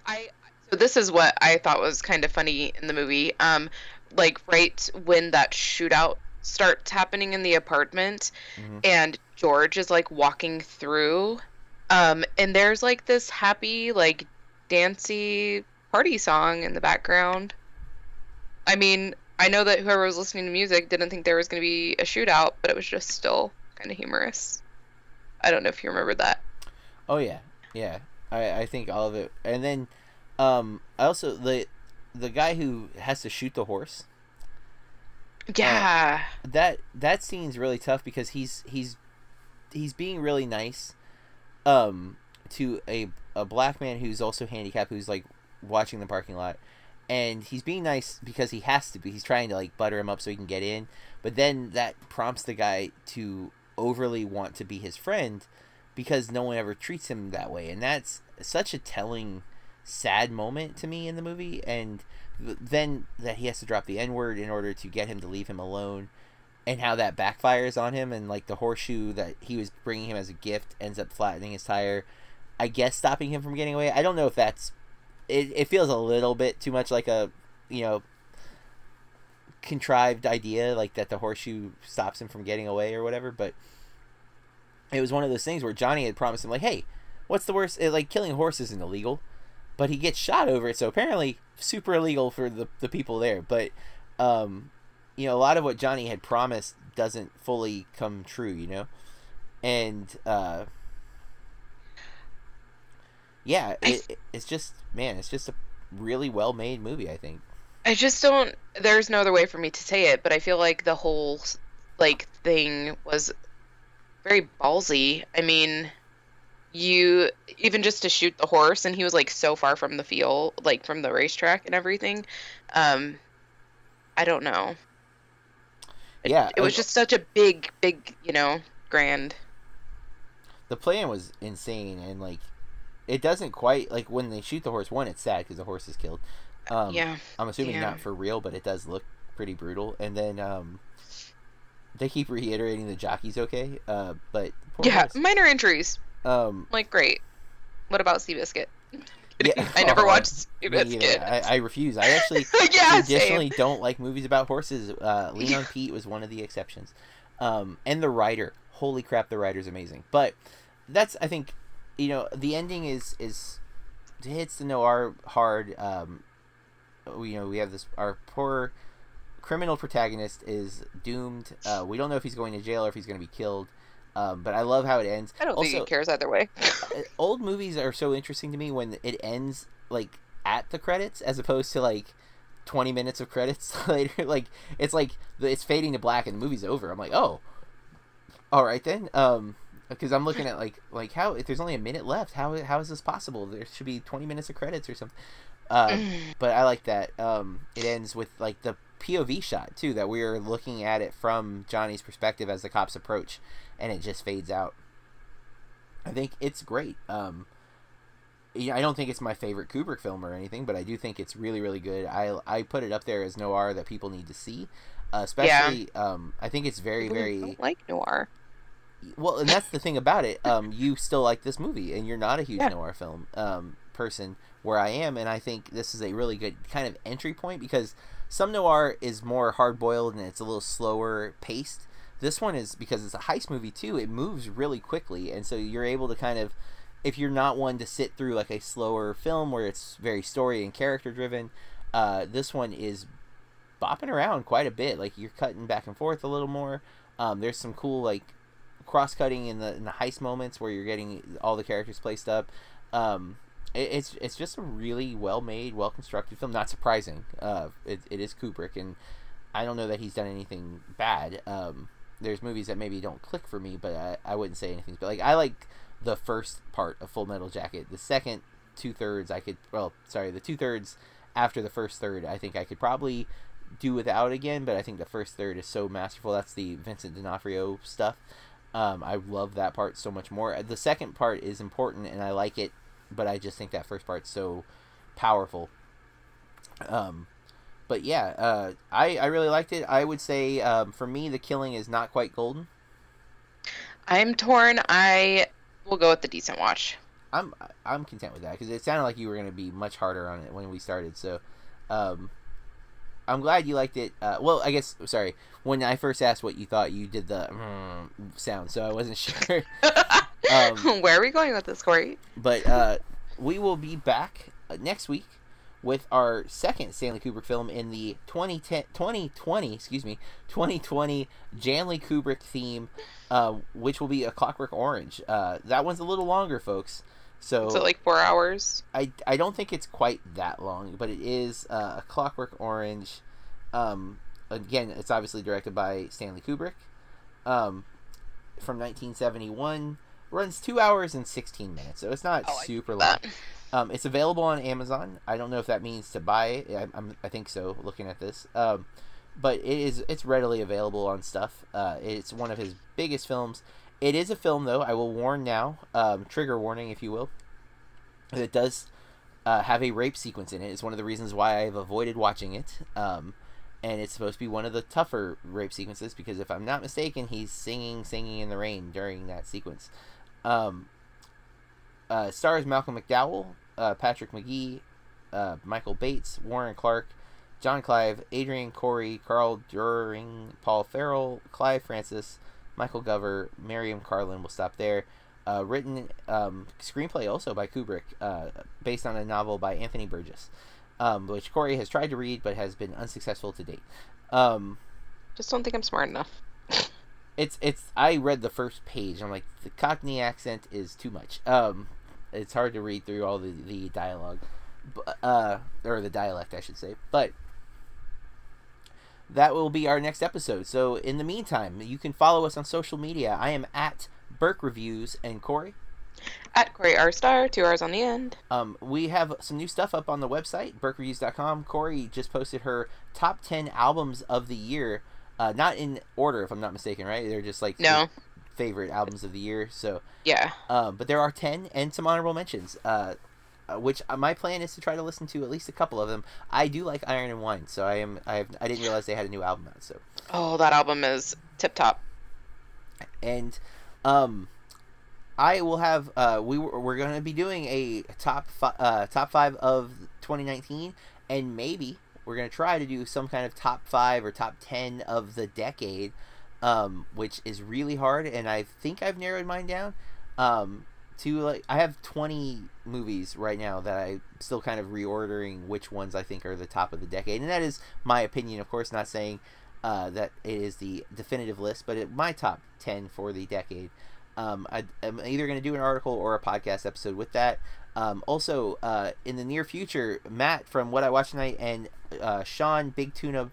I so this is what I thought was kind of funny in the movie. Um, like right when that shootout starts happening in the apartment, Mhm. and George is like walking through, um, and there's like this happy like dancey party song in the background. I mean, I know that whoever was listening to music didn't think there was going to be a shootout, but it was just still kind of humorous. I don't know if you remember that. Oh yeah, yeah. I I think all of it, and then Um, I also the the guy who has to shoot the horse. Yeah. That that scene's really tough because he's he's he's being really nice, um, to a a black man who's also handicapped who's like watching the parking lot, and he's being nice because he has to be. He's trying to like butter him up so he can get in, but then that prompts the guy to overly want to be his friend because no one ever treats him that way, and that's such a telling sad moment to me in the movie. And th- then that he has to drop the n word in order to get him to leave him alone and how that backfires on him and like the horseshoe that he was bringing him as a gift ends up flattening his tire. I guess stopping him from getting away. I don't know if that's it, it feels a little bit too much like a you know contrived idea like that the horseshoe stops him from getting away or whatever but it was one of those things where johnny had promised him like hey what's the worst? It, like killing a horse isn't illegal but he gets shot over it so apparently super illegal for the, the people there but um you know a lot of what johnny had promised doesn't fully come true you know and uh yeah it, it- it's just man it's just a really well made movie i think I just don't. There's no other way for me to say it, but I feel like the whole like thing was very ballsy. I mean, you even just to shoot the horse, and he was like so far from the field, like from the racetrack and everything. Um, I don't know. It- Yeah, it was just such a big, big, you know, grand. the plan was insane and like it doesn't quite like when they shoot the horse one it's sad because the horse is killed um yeah, i'm assuming yeah. not for real but it does look pretty brutal and then um they keep reiterating the jockey's okay uh but yeah, horse. minor injuries. um Like great. What about Seabiscuit? Yeah. (laughs) I (laughs) never Oh, watched me neither. Seabiscuit. I, I refuse. I actually (laughs) yeah, traditionally same. don't like movies about horses. Uh lean on pete was one of the exceptions. Um and the Rider. Holy crap the Rider's amazing. But that's i think you know the ending is is hits the noir hard. Um you know we have this our poor criminal protagonist is doomed. Uh we don't know if he's going to jail or if he's going to be killed um but i love how it ends. I don't think also he cares either way. (laughs) uh, old movies are so interesting to me when it ends like at the credits as opposed to like 20 minutes of credits (laughs) later. Like it's like it's fading to black and the movie's over. I'm like oh all right then. Um because i'm looking at like like how if there's only a minute left how how is this possible? There should be 20 minutes of credits or something. Uh, (clears throat) but i like that um it ends with like the pov shot too that we're looking at it from johnny's perspective as the cops approach and it just fades out I think it's great. Um, yeah, I don't think it's my favorite Kubrick film or anything, but I do think it's really, really good. I I put it up there as noir that people need to see. Uh, especially, um, I think it's very, very don't like noir. well, and that's the thing about it. Um, you still like this movie, and you're not a huge Yeah. noir film um, person, where I am, and I think this is a really good kind of entry point because some noir is more hard boiled and it's a little slower paced. This one is because it's a heist movie too. It moves really quickly, and so you're able to kind of, if you're not one to sit through like a slower film where it's very story and character driven, uh, this one is bopping around quite a bit. Like you're cutting back and forth a little more. Um, there's some cool like cross cutting in the in the heist moments where you're getting all the characters placed up. Um, it, it's it's just a really well made, well constructed film. Not surprising. Uh, it, it is Kubrick, and I don't know that he's done anything bad. Um, there's movies that maybe don't click for me, but I, I wouldn't say anything. But like I like the first part of Full Metal Jacket. The second two thirds I could well sorry the two thirds after the first third I think I could probably do without again. But I think the first third is so masterful. That's the Vincent D'Onofrio stuff. Um, I love that part so much more. The second part is important and I like it, but I just think that first part's so powerful. Um, but yeah, uh, I I really liked it. I would say um, for me the killing is not quite golden. I'm torn. I will go with the decent watch. I'm I'm content with that because it sounded like you were going to be much harder on it when we started. So, um, I'm glad you liked it. Uh, well, I guess sorry. When I first asked what you thought, you did the mm, sound, so I wasn't (laughs) sure. (laughs) Um, Where are we going with this, Corey? but uh, we will be back uh, next week with our second Stanley Kubrick film in the 2010, 2020, excuse me, 2020 Janley Kubrick theme, uh, which will be A Clockwork Orange. Uh, that one's a little longer, folks. So Is it like four hours? I, I don't think it's quite that long, but it is uh, a Clockwork Orange. Um, again, it's obviously directed by Stanley Kubrick. Um, from 1971, runs two hours and 16 minutes, so it's not Oh, super long. Um, it's available on Amazon. I don't know if that means to buy it. I, I'm, I think so. Looking at this, um, but it is it's readily available on stuff. Uh, it's one of his biggest films. It is a film, though. I will warn now. Um, trigger warning, if you will. It does uh, have a rape sequence in it. It's one of the reasons why I've avoided watching it. Um, and it's supposed to be one of the tougher rape sequences because if I'm not mistaken, he's singing, singing in the rain during that sequence. Um, uh, stars Malcolm McDowell, uh, Patrick Magee, uh, Michael Bates, Warren Clarke, John Clive, Adrienne Corri, Carl Duering, Paul Farrell, Clive Francis, Michael Gover, Miriam Karlin. We'll stop there. Uh, written um, screenplay also by Kubrick, uh, based on a novel by Anthony Burgess, um, which Corey has tried to read but has been unsuccessful to date. Um, Just don't think I'm smart enough. it's it's I read the first page. I'm like the Cockney accent is too much. Um, it's hard to read through all the the dialogue, uh, or the dialect, I should say. But that will be our next episode. So in the meantime, you can follow us on social media. I am at Burke Reviews and Corey. At Corey R Star, two R's on the end. Um, we have some new stuff up on the website, burkereviews.com. Corey just posted her top 10 albums of the year. Uh, not in order, if I'm not mistaken, right? They're just like No. Favorite albums of the year. So, Yeah. um, but there are 10 and some honorable mentions, uh, uh, which uh, my plan is to try to listen to at least a couple of them. I do like Iron and Wine, so I am I have I didn't realize they had a new album out. So, Oh, that album is tip top. and um, I will have uh, we were, we're going to be doing a top fi- uh, top five of 2019, and maybe we're going to try to do some kind of top five or top ten of the decade, um, which is really hard, and I think I've narrowed mine down. Um, to like, I have 20 movies right now that I'm still kind of reordering which ones I think are the top of the decade, and that is my opinion, of course, not saying uh, that it is the definitive list, but it, my top 10 for the decade. Um, I, am either going to do an article or a podcast episode with that. Um, also, uh, in the near future, Matt from What I Watch Tonight and uh, Sean Big Tuna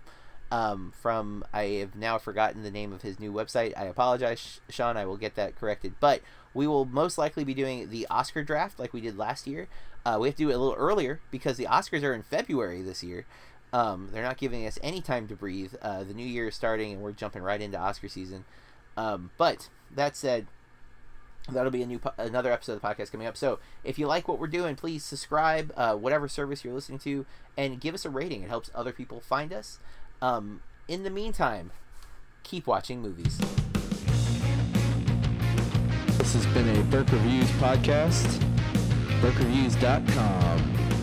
um, from I have now forgotten the name of his new website. I apologize, Sean. I will get that corrected. But we will most likely be doing the Oscar draft like we did last year. Uh, we have to do it a little earlier because the Oscars are in February this year. Um, they're not giving us any time to breathe. Uh, the new year is starting, and we're jumping right into Oscar season. Um, but that said, that'll be a new po- another episode of the podcast coming up. So if you like what we're doing, please subscribe, uh, whatever service you're listening to, and give us a rating. It helps other people find us. Um, in the meantime, keep watching movies. This has been a Burke Reviews podcast. BurkeReviews.com.